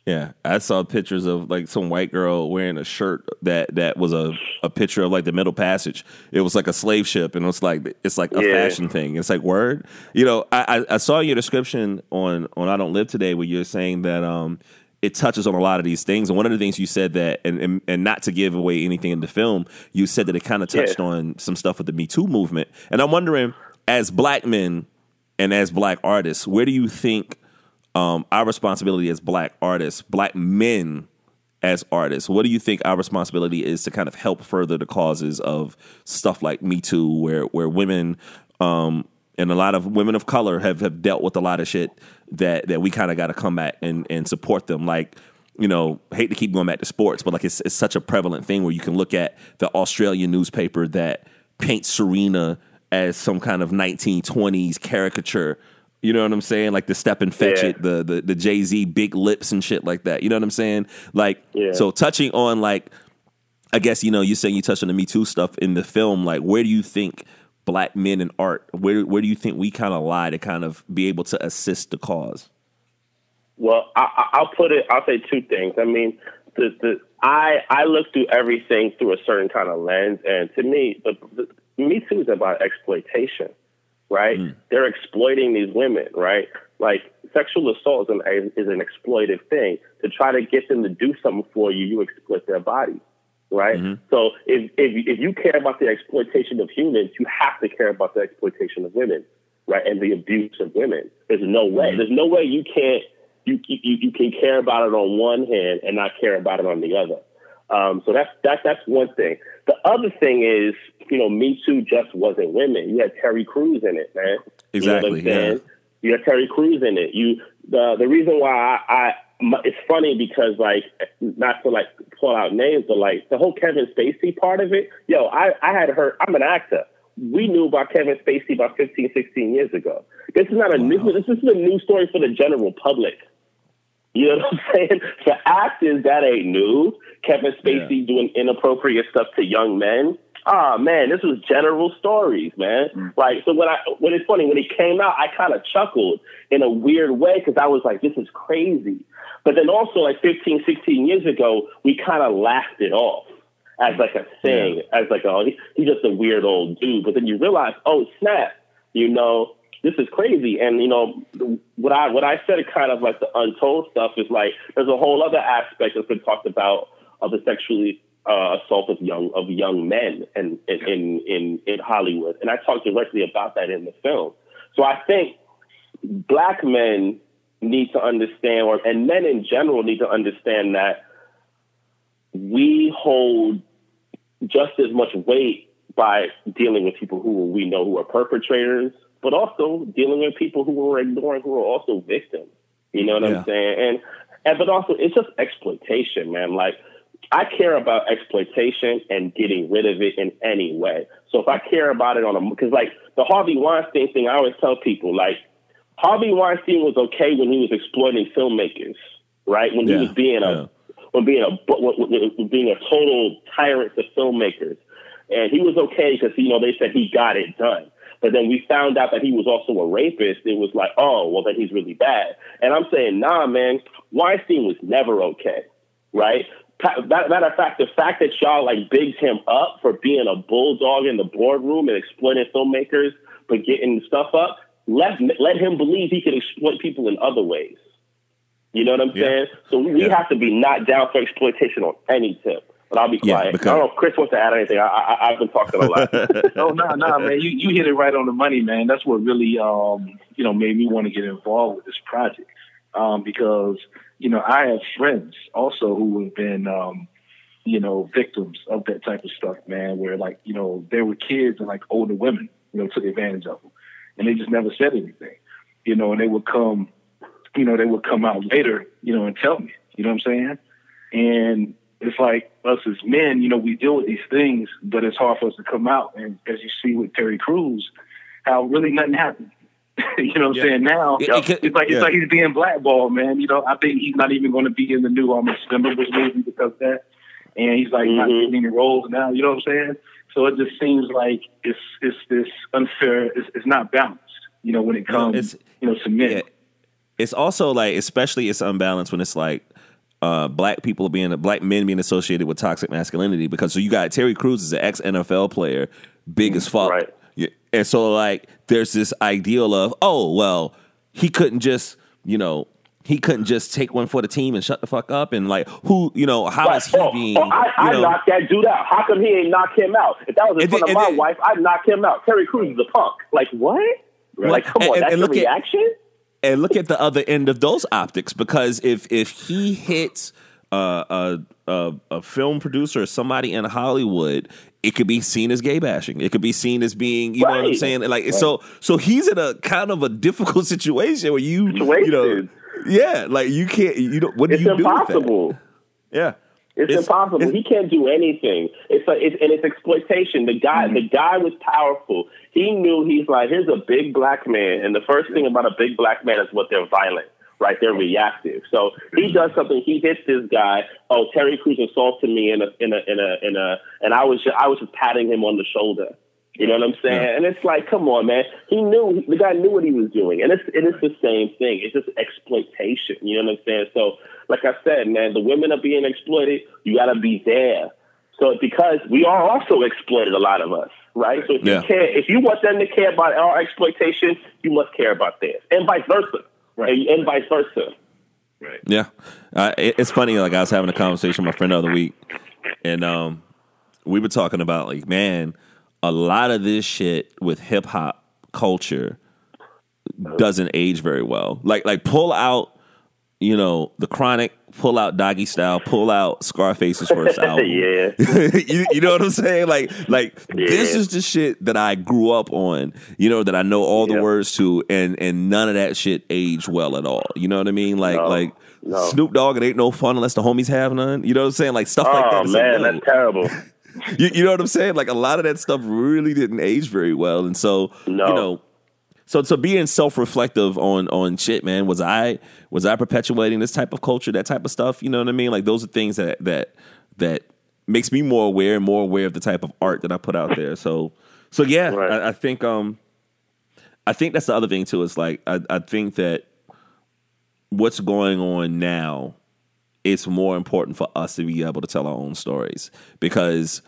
Yeah, I saw pictures of like some white girl wearing a shirt that that was a, a picture of like the Middle Passage. It was like a slave ship, and it was like it's like a yeah. fashion thing. It's like word. You know, I, I saw your description on on I Don't Live Today where you're saying that um it touches on a lot of these things. And one of the things you said that, and and, and not to give away anything in the film, you said that it kind of touched yeah. on some stuff with the Me Too movement. And I'm wondering, as black men and as black artists, where do you think um, our responsibility as black artists, black men as artists, what do you think our responsibility is to kind of help further the causes of stuff like Me Too, where where women um, and a lot of women of color have, have dealt with a lot of shit that that we kind of got to come back and and support them, like you know, hate to keep going back to sports, but like it's, it's such a prevalent thing where you can look at the Australian newspaper that paints Serena as some kind of 1920s caricature you know what I'm saying? Like the step and fetch yeah. it, the the, the Jay Z big lips and shit like that. You know what I'm saying? Like yeah. so touching on like I guess you know you're saying you touched on the Me Too stuff in the film. Like where do you think black men in art where where do you think we kind of lie to kind of be able to assist the cause? Well, I, will put it. I'll say two things. I mean, the, the I I look through everything through a certain kind of lens, and to me, the, the Me Too is about exploitation right? Mm. They're exploiting these women, right? Like sexual assault is an, is an exploitive thing. To try to get them to do something for you, you exploit their body, right? Mm-hmm. So if, if, if you care about the exploitation of humans, you have to care about the exploitation of women, right? And the abuse of women. There's no way. Mm-hmm. There's no way you can't you, you you can care about it on one hand and not care about it on the other. Um, so that's that's that's one thing. The other thing is, you know, Me Too just wasn't women. You had Terry Crews in it, man. Exactly. You, know yeah. you had Terry Crews in it. You the the reason why I, I it's funny because like not to like pull out names, but like the whole Kevin Spacey part of it. Yo, I I had heard. I'm an actor. We knew about Kevin Spacey about 15, 16 years ago. This is not a wow. new. This is a new story for the general public. You know what I'm saying? For actors, that ain't new. Kevin Spacey yeah. doing inappropriate stuff to young men. Ah, oh, man, this was general stories, man. Mm. Like, so when I, when it's funny, when it came out, I kind of chuckled in a weird way because I was like, this is crazy. But then also, like 15, 16 years ago, we kind of laughed it off as like a thing, yeah. as like, oh, he, he's just a weird old dude. But then you realize, oh, snap, you know, this is crazy. And you know, what I what I said, kind of like the untold stuff, is like there's a whole other aspect that's been talked about of the sexually uh, assault of young of young men and in, in in in Hollywood, and I talked directly about that in the film. So I think black men need to understand, or and men in general need to understand that we hold just as much weight by dealing with people who we know who are perpetrators but also dealing with people who we're ignoring who are also victims. You know what yeah. I'm saying? And and but also it's just exploitation, man. Like I care about exploitation and getting rid of it in any way. So if I care about it on a because like the Harvey Weinstein thing, I always tell people like Harvey Weinstein was okay when he was exploiting filmmakers, right? When yeah. he was being a yeah. when being a when being a total tyrant to filmmakers, and he was okay because you know they said he got it done. But then we found out that he was also a rapist. It was like, oh, well, then he's really bad. And I'm saying, nah, man, Weinstein was never okay, right? Matter of fact, the fact that y'all like bigged him up for being a bulldog in the boardroom and exploiting filmmakers for getting stuff up, let let him believe he can exploit people in other ways. You know what I'm yeah. saying? So we yeah. have to be not down for exploitation on any tip. But I'll be quiet. Yeah, because, I don't know if Chris wants to add anything. I, I, have been talking a lot. oh no, no, nah, man, you you hit it right on the money, man. That's what really um you know made me want to get involved with this project um because you know I have friends also who have been um you know victims of that type of stuff, man. Where like you know there were kids and like older women you know took advantage of them, and they just never said anything, you know, and they would come you know they would come out later you know and tell me, you know what I'm saying, and it's like us as men, you know, we deal with these things, but it's hard for us to come out. And as you see with Terry Crews, how really nothing happened. you know what yeah. I'm saying? Now it, it, it's like yeah. it's like he's being blackballed, man. You know, I think he's not even going to be in the new um Expendables movie because of that, and he's like mm-hmm. not getting any roles now. You know what I'm saying? So it just seems like it's it's this unfair. It's, it's not balanced. You know, when it comes, it's, you know, to men. Yeah. It's also like, especially, it's unbalanced when it's like uh, black people being black men being associated with toxic masculinity because so you got Terry Crews is an ex NFL player, big as fuck, right. And so like there's this ideal of oh well he couldn't just you know he couldn't just take one for the team and shut the fuck up and like who you know how right. is he oh, being? Oh, I, I knocked that dude out. How come he ain't knock him out? If that was in front then, of my then, wife, I'd knock him out. Terry Crews is a punk. Like what? Right. Like come on, and, that's and the reaction. At, and look at the other end of those optics because if if he hits a, a, a film producer or somebody in Hollywood, it could be seen as gay bashing. It could be seen as being, you right. know what I'm saying? Like right. so so he's in a kind of a difficult situation where you you know yeah, like you can't you know what do it's you impossible. do with that? Yeah. It's, it's impossible. It's, he can't do anything. It's like it's, and it's exploitation. The guy, mm-hmm. the guy was powerful. He knew he's like, here's a big black man, and the first thing about a big black man is what they're violent, right? They're reactive. So he mm-hmm. does something. He hits this guy. Oh, Terry Crews assaulted me in a in a in a in a, and I was just, I was just patting him on the shoulder. You know what I'm saying? Yeah. And it's like, come on, man. He knew the guy knew what he was doing, and it's it is the same thing. It's just exploitation. You know what I'm saying? So, like I said, man, the women are being exploited. You got to be there. So because we are also exploited, a lot of us, right? So if yeah. you care, if you want them to care about our exploitation, you must care about theirs, and vice versa, right? And, and vice versa. Right. Yeah, uh, it, it's funny. Like I was having a conversation with my friend the other week, and um, we were talking about like, man a lot of this shit with hip hop culture doesn't age very well. Like like pull out, you know, the chronic, pull out Doggystyle, pull out Scarface's first album. yeah. you, you, know what I'm saying? Like like yeah. this is the shit that I grew up on, you know, that I know all the words to and and none of that shit aged well at all. You know what I mean? Like no. like no. Snoop Dogg, it ain't no fun unless the homies have none. You know what I'm saying? Like stuff oh, like that. Oh man, like, that's terrible. you, you know what I'm saying? Like a lot of that stuff really didn't age very well, and so no. you know, so so being self reflective on on shit, man. Was I was I perpetuating this type of culture, that type of stuff? You know what I mean? Like those are things that that that makes me more aware and more aware of the type of art that I put out there. So so yeah, right. I, I, think um I think that's the other thing too. Is like I, I think that what's going on now it's more important for us to be able to tell our own stories because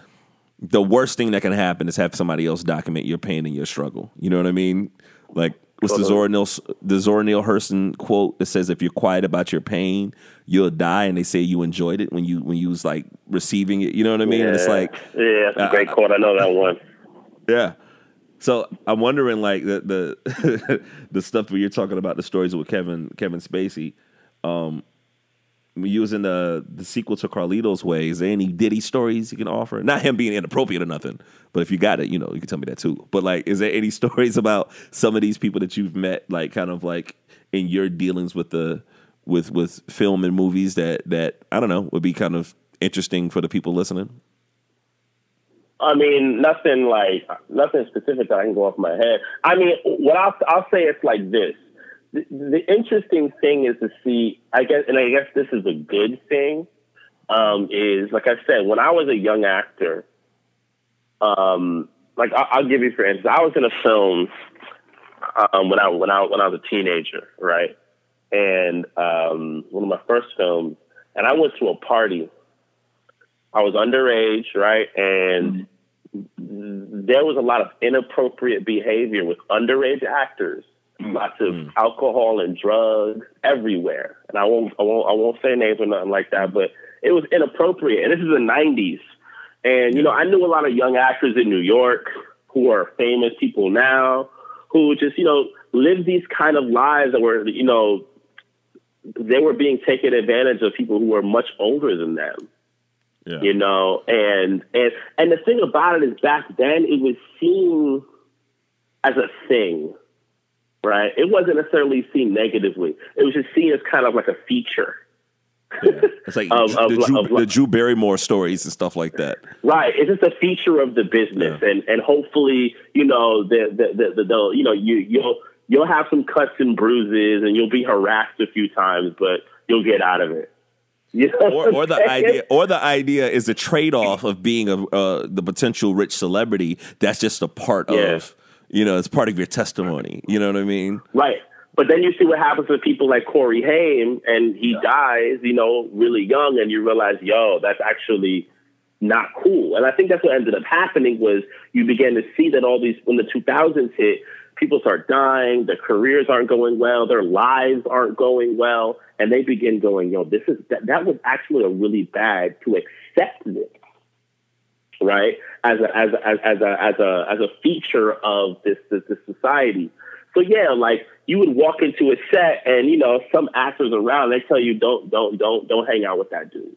the worst thing that can happen is have somebody else document your pain and your struggle. You know what I mean? Like what's the Zora Neale the Zora Neale Hurston quote that says if you're quiet about your pain, you'll die and they say you enjoyed it when you when you was like receiving it. You know what I mean? Yeah. And it's like Yeah, it's a great quote. I know that one. Yeah. So I'm wondering like the the the stuff where you're talking about the stories with Kevin Kevin Spacey. Um, using the the sequel to Carlito's Way, is there any Diddy stories you can offer? Not him being inappropriate or nothing, but if you got it, you know, you can tell me that too. But like, is there any stories about some of these people that you've met, like kind of like in your dealings with the with with film and movies that that I don't know would be kind of interesting for the people listening? I mean, nothing like nothing specific that I can go off my head. I mean, what I'll I'll say it's like this the, interesting thing is to see, I guess, and I guess this is a good thing, um, is like I said, when I was a young actor, um, like I, will give you for instance, I was in a film um, when I when I when I was a teenager, right? And um, one of my first films, and I went to a party. I was underage, right? And mm-hmm. there was a lot of inappropriate behavior with underage actors. Lots of mm. alcohol and drugs everywhere. And I won't, I won't, I won't say names or nothing like that, but it was inappropriate. And this is the '90s, and you know, I knew a lot of young actors in New York who are famous people now, who just you know lived these kind of lives that were, you know, they were being taken advantage of people who were much older than them. Yeah. You know, and and and the thing about it is back then it was seen as a thing right? It wasn't necessarily seen negatively. It was just seen as kind of like a feature. Yeah. It's like of, the, of, Drew, of, the, Drew, Barrymore stories and stuff like that. Right. It's just a feature of the business, yeah. and and hopefully, you know, the the, the the, the you know you you'll you'll have some cuts and bruises, and you'll be harassed a few times, but you'll get out of it. You know or, or the idea, or the idea is a trade off of being a uh, the potential rich celebrity. That's just a part yeah. of you know, it's part of your testimony. You know what I mean? Right. But then you see what happens with people like Corey Haim, and he yeah. dies, you know, really young, and you realize, yo, that's actually not cool. And I think that's what ended up happening was you began to see that all these when the 2000s hit, people start dying, their careers aren't going well, their lives aren't going well, and they begin going, yo, this is that, that was actually a really bad to accept this, right? As a as a, as a as a as a feature of this this, this society. So yeah, like you would walk into a set and you know some actors around they tell you don't don't don't don't hang out with that dude.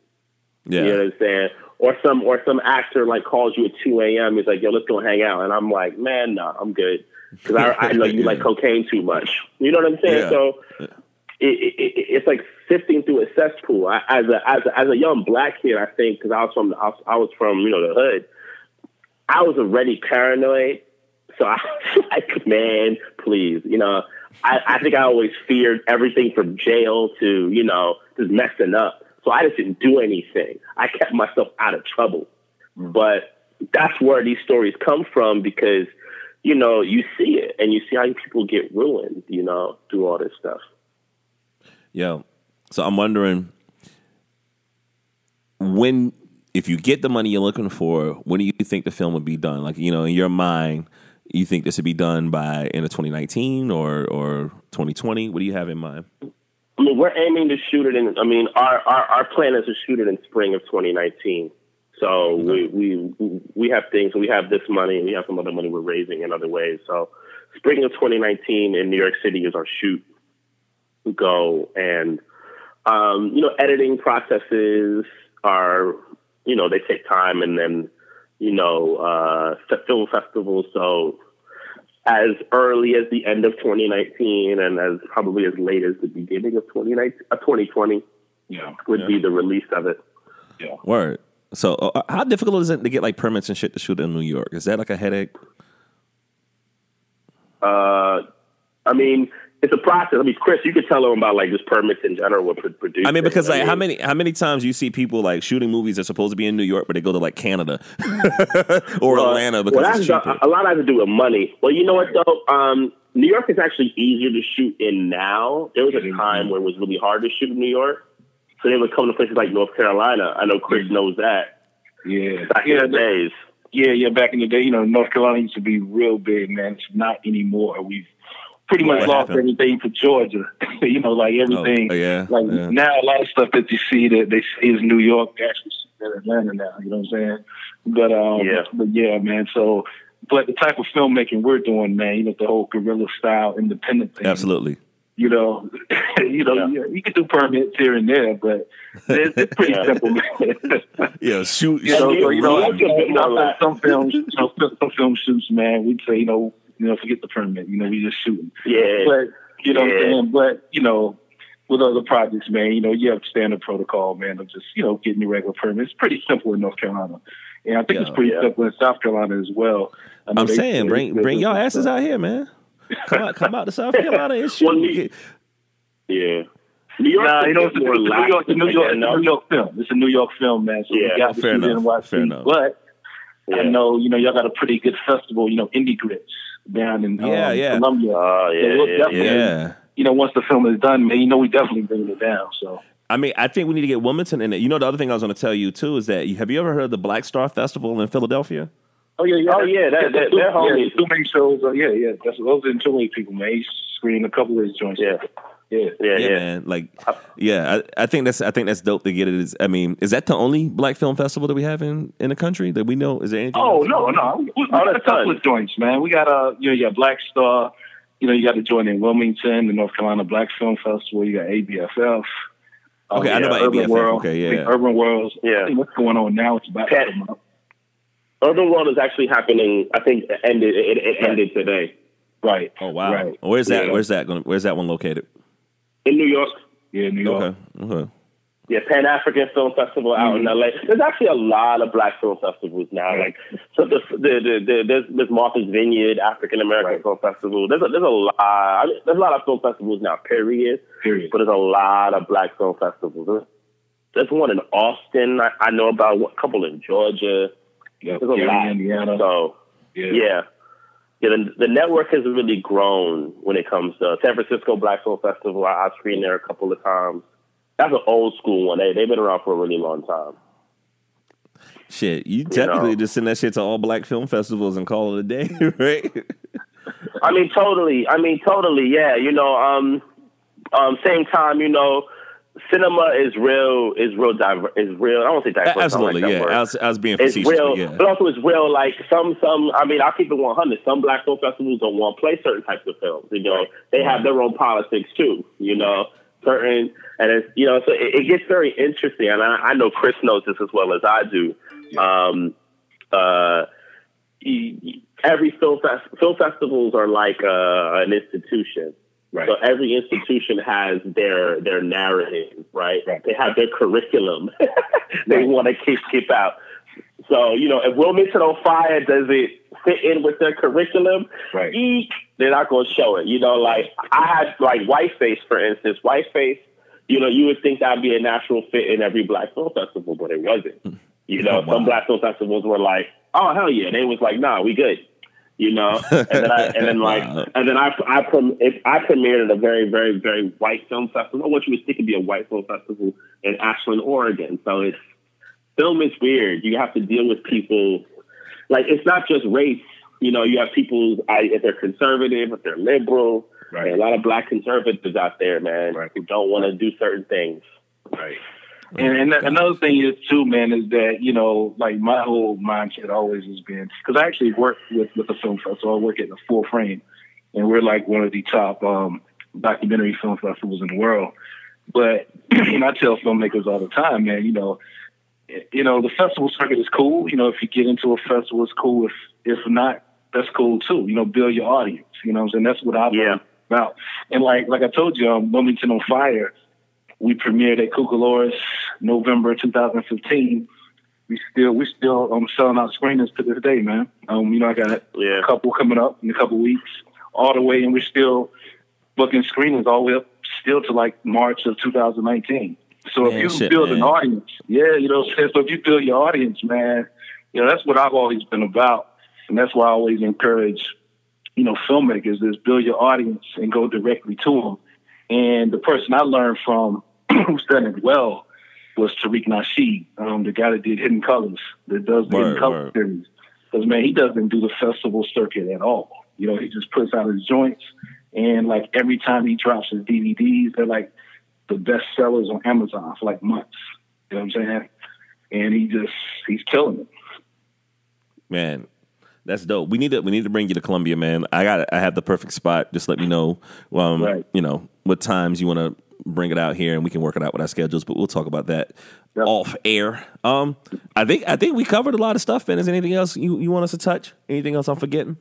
Yeah. You know what I'm saying? Or some or some actor like calls you at 2 a.m. He's like, yo, let's go hang out, and I'm like, man, no, nah, I'm good because I, I know you yeah. like cocaine too much. You know what I'm saying? Yeah. So it, it, it, it's like sifting through a cesspool. I, as a as a, as a young black kid, I think because I was from I was, I was from you know the hood, I was already paranoid. So I was like, man, please, you know. I, I think I always feared everything from jail to you know just messing up. So I just didn't do anything. I kept myself out of trouble. Mm. But that's where these stories come from because you know, you see it and you see how people get ruined, you know, through all this stuff. Yeah. So I'm wondering when, if you get the money you're looking for, when do you think the film would be done? Like, you know, in your mind, you think this would be done by end of 2019 or or 2020? What do you have in mind? I mean, we're aiming to shoot it in. I mean, our our, our plan is to shoot it in spring of 2019. So mm-hmm. we, we we have things. We have this money. We have some other money we're raising in other ways. So spring of 2019 in New York City is our shoot. Go and um, you know editing processes are you know they take time and then you know uh, film festivals. So as early as the end of 2019 and as probably as late as the beginning of 2019, uh, 2020 yeah, would yeah. be the release of it. Yeah. Word. So, uh, uh, how difficult is it to get like permits and shit to shoot in New York? Is that like a headache? Uh, I mean, it's a process. I mean, Chris, you could tell them about like just permits in general with producing. I mean, because like I mean, how many how many times you see people like shooting movies that are supposed to be in New York, but they go to like Canada or well, Atlanta because well, it's cheaper. A, a lot has to do with money. Well, you know what though, um, New York is actually easier to shoot in now. There was a time where it was really hard to shoot in New York. So they would come to places like North Carolina. I know Chris knows that. Yeah. Back yeah, in the days. Yeah, yeah, back in the day, you know, North Carolina used to be real big, man. It's not anymore. We've pretty much what lost happened? everything for Georgia. you know, like everything. Oh, yeah. Like yeah. now, a lot of stuff that you see that they say is New York actually in Atlanta now. You know what I'm saying? But um, yeah, but yeah, man. So, but the type of filmmaking we're doing, man, you know, the whole guerrilla style, independent thing. Absolutely you know, you know, yeah. you, you, can do permits here and there, but it's, it's pretty yeah. simple. Man. yeah, shoot. You know, so, you know, you know some films, you know, some film shoots, man, we'd say, you know, you know, forget the permit. You know, we just shooting. Yeah. But you know, yeah. what I'm saying, but you know, with other projects, man, you know, you have standard protocol, man, of just you know getting your regular permit. It's pretty simple in North Carolina, and I think yeah, it's pretty simple in South Carolina as well. I am saying, bring bring y'all asses out here, man. Come out, come out to South Carolina and shoot. Well, yeah. New York, nah, you know, it's, a, New York, New York, New York film. It's a New York film, man. So yeah, we got fair enough. NYC, fair enough. But yeah. I know, you know, y'all got a pretty good festival, you know, Indie Grits down in yeah, um, yeah. Columbia. Oh, yeah, so yeah, yeah. You know, once the film is done, man, you know, we definitely bring it down. So. I mean, I think we need to get Wilmington in it. You know, the other thing I was going to tell you too is that have you ever heard of the Black Star Festival in Philadelphia? Oh yeah, yeah. Oh yeah, that, that, they're homies. Yeah, two main shows. Uh, yeah, yeah. That's those are two main people, man. He's screening a couple of his joints. Yeah. Yeah, yeah, yeah, man. Like, yeah, I, I, think that's I think that's dope to get it. Is I mean, is that the only black film festival that we have in, in the country that we know? Is there anything? Oh no, no, we, we got a couple of joints, man. We got a you know you got Black Star, you know you got a joint in Wilmington, the North Carolina Black Film Festival. You got ABFF. Okay, um, I know about Urban ABFF. World, okay, yeah, Urban Worlds. Yeah, what's going on now? It's about Pat, to come up. Urban World is actually happening. I think it ended. It, it ended today. Right. Oh wow. Right. Where's that? Yeah. Where's that going? Where's that one located? In New York. Yeah, New York. Okay. Okay. Yeah, Pan African Film Festival out mm-hmm. in LA. There's actually a lot of black film festivals now. Like so, the, the, the, the there's, there's Martha's Vineyard African American right. Film Festival. There's a, there's a lot. I mean, there's a lot of film festivals now. Period. Period. But there's a lot of black film festivals. There's one in Austin. I, I know about a couple in Georgia. Yep. There's a lot. Indiana. So yeah. yeah. Yeah, the, the, network has really grown when it comes to San Francisco Black Film Festival. I, I've screened there a couple of times. That's an old school one. They they've been around for a really long time. Shit, you technically you know? just send that shit to all black film festivals and call it a day, right? I mean, totally. I mean, totally. Yeah, you know. Um, um, same time, you know, cinema is real. Is real. Diver- is real. I don't say diverse. Absolutely. Like yeah. Word. I was, I was being facetious. It's real, but, yeah. but also it's real. Like some, some. I mean, I'll keep it one hundred. Some black film festivals don't want to play certain types of films. You know, they have their own politics too. You know, certain, and it's you know, so it, it gets very interesting. And I, I, know Chris knows this as well as I do. Um, uh, every film fest, film festivals are like uh, an institution. Right. So every institution has their their narrative, right? right. They have their curriculum. they right. want to keep keep out. So you know, if Wilmington on Fire does it fit in with their curriculum, right. eek, they're not going to show it. You know, like I had like Whiteface, for instance. Whiteface, you know, you would think that'd be a natural fit in every black film festival, but it wasn't. Hmm. You know, oh, wow. some black film festivals were like, oh hell yeah, they was like, nah, we good. You know, and then I, and then like, wow. and then I, I, if I premiered at a very, very, very white film festival. What you would think would be a white film festival in Ashland, Oregon. So it's film is weird. You have to deal with people like it's not just race. You know, you have people I, if they're conservative, if they're liberal. Right. a lot of black conservatives out there, man, right. who don't want to do certain things. Right. And, and another thing is too, man, is that you know, like my whole mindset always has been because I actually work with with the film festival. I work at the Full Frame, and we're like one of the top um, documentary film festivals in the world. But and I tell filmmakers all the time, man, you know, you know, the festival circuit is cool. You know, if you get into a festival, it's cool. If if not, that's cool too. You know, build your audience. You know, what I'm saying that's what I'm yeah. about. And like like I told you, um, Wilmington on Fire, we premiered at Cucalorus November 2015. We still we still um selling out screenings to this day, man. Um, you know, I got yeah. a couple coming up in a couple weeks, all the way, and we're still booking screenings all the way up still to like March of 2019. So man, if you shit, build man. an audience, yeah, you know, so if you build your audience, man, you know, that's what I've always been about. And that's why I always encourage, you know, filmmakers is build your audience and go directly to them. And the person I learned from who's done it well was Tariq Nasheed, um, the guy that did Hidden Colors, that does the word, Hidden Colors series. Because man, he doesn't do the festival circuit at all. You know, he just puts out his joints, and like every time he drops his DVDs, they're like the best sellers on Amazon for like months. You know what I'm saying? And he just he's killing it. Man, that's dope. We need to we need to bring you to Columbia, man. I got I have the perfect spot. Just let me know, um, right. you know, what times you want to bring it out here, and we can work it out with our schedules. But we'll talk about that yep. off air. Um, I think I think we covered a lot of stuff. Ben, is anything else you you want us to touch? Anything else I'm forgetting?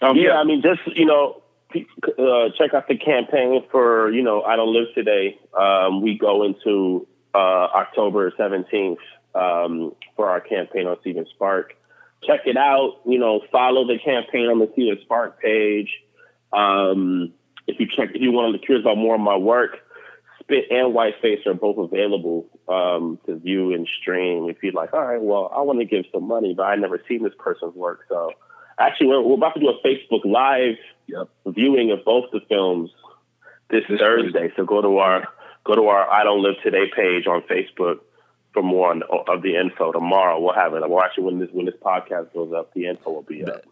Um, yeah, I mean, just you know, uh, check out the campaign for you know I don't live today. Um, we go into uh, October seventeenth um, for our campaign on Seed&Spark. Check it out. You know, follow the campaign on the Seed&Spark page. Um, if you check, if you want to curious about more of my work, Spit and Whiteface are both available um, to view and stream. If you're like, all right, well, I want to give some money, but I never seen this person's work, so actually, we're, we're about to do a Facebook Live yep. viewing of both the films this, this Thursday. So go to our go to our I Don't Live Today page on Facebook for more on, of the info. Tomorrow we'll have it. Well, actually, when this when this podcast goes up, the info will be up.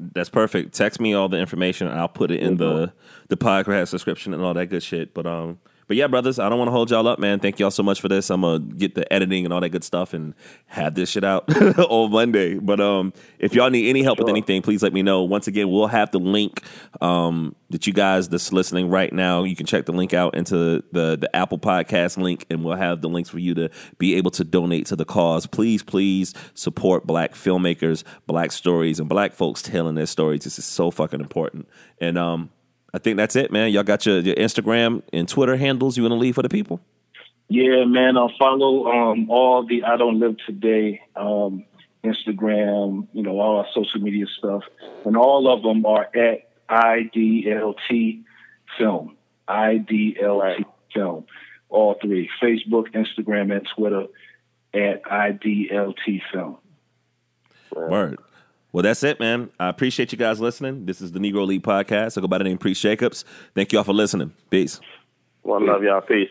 That's perfect. Text me all the information, and I'll put it in the the podcast description and all that good shit. But um, but yeah, brothers, I don't want to hold y'all up, man. Thank y'all so much for this. I'm gonna get the editing and all that good stuff and have this shit out on Monday. But um, if y'all need any help sure. with anything, please let me know. Once again, we'll have the link um that you guys that's listening right now. You can check the link out into the the Apple Podcast link, and we'll have the links for you to be able to donate to the cause. Please, please support Black filmmakers, Black stories, and Black folks telling their stories. This is so fucking important. And um, I think that's it, man. Y'all got your, your Instagram and Twitter handles you want to leave for the people? Yeah, man. I'll follow um, all the I Don't Live Today um, Instagram, you know, all our social media stuff. And all of them are at IDLT Film. IDLT right. Film. All three Facebook, Instagram, and Twitter at IDLT Film. Word. Well, that's it, man. I appreciate you guys listening. This is the Negro League Podcast. I go by the name Preach Jacobs. Thank you all for listening. Peace. One love y'all. Peace.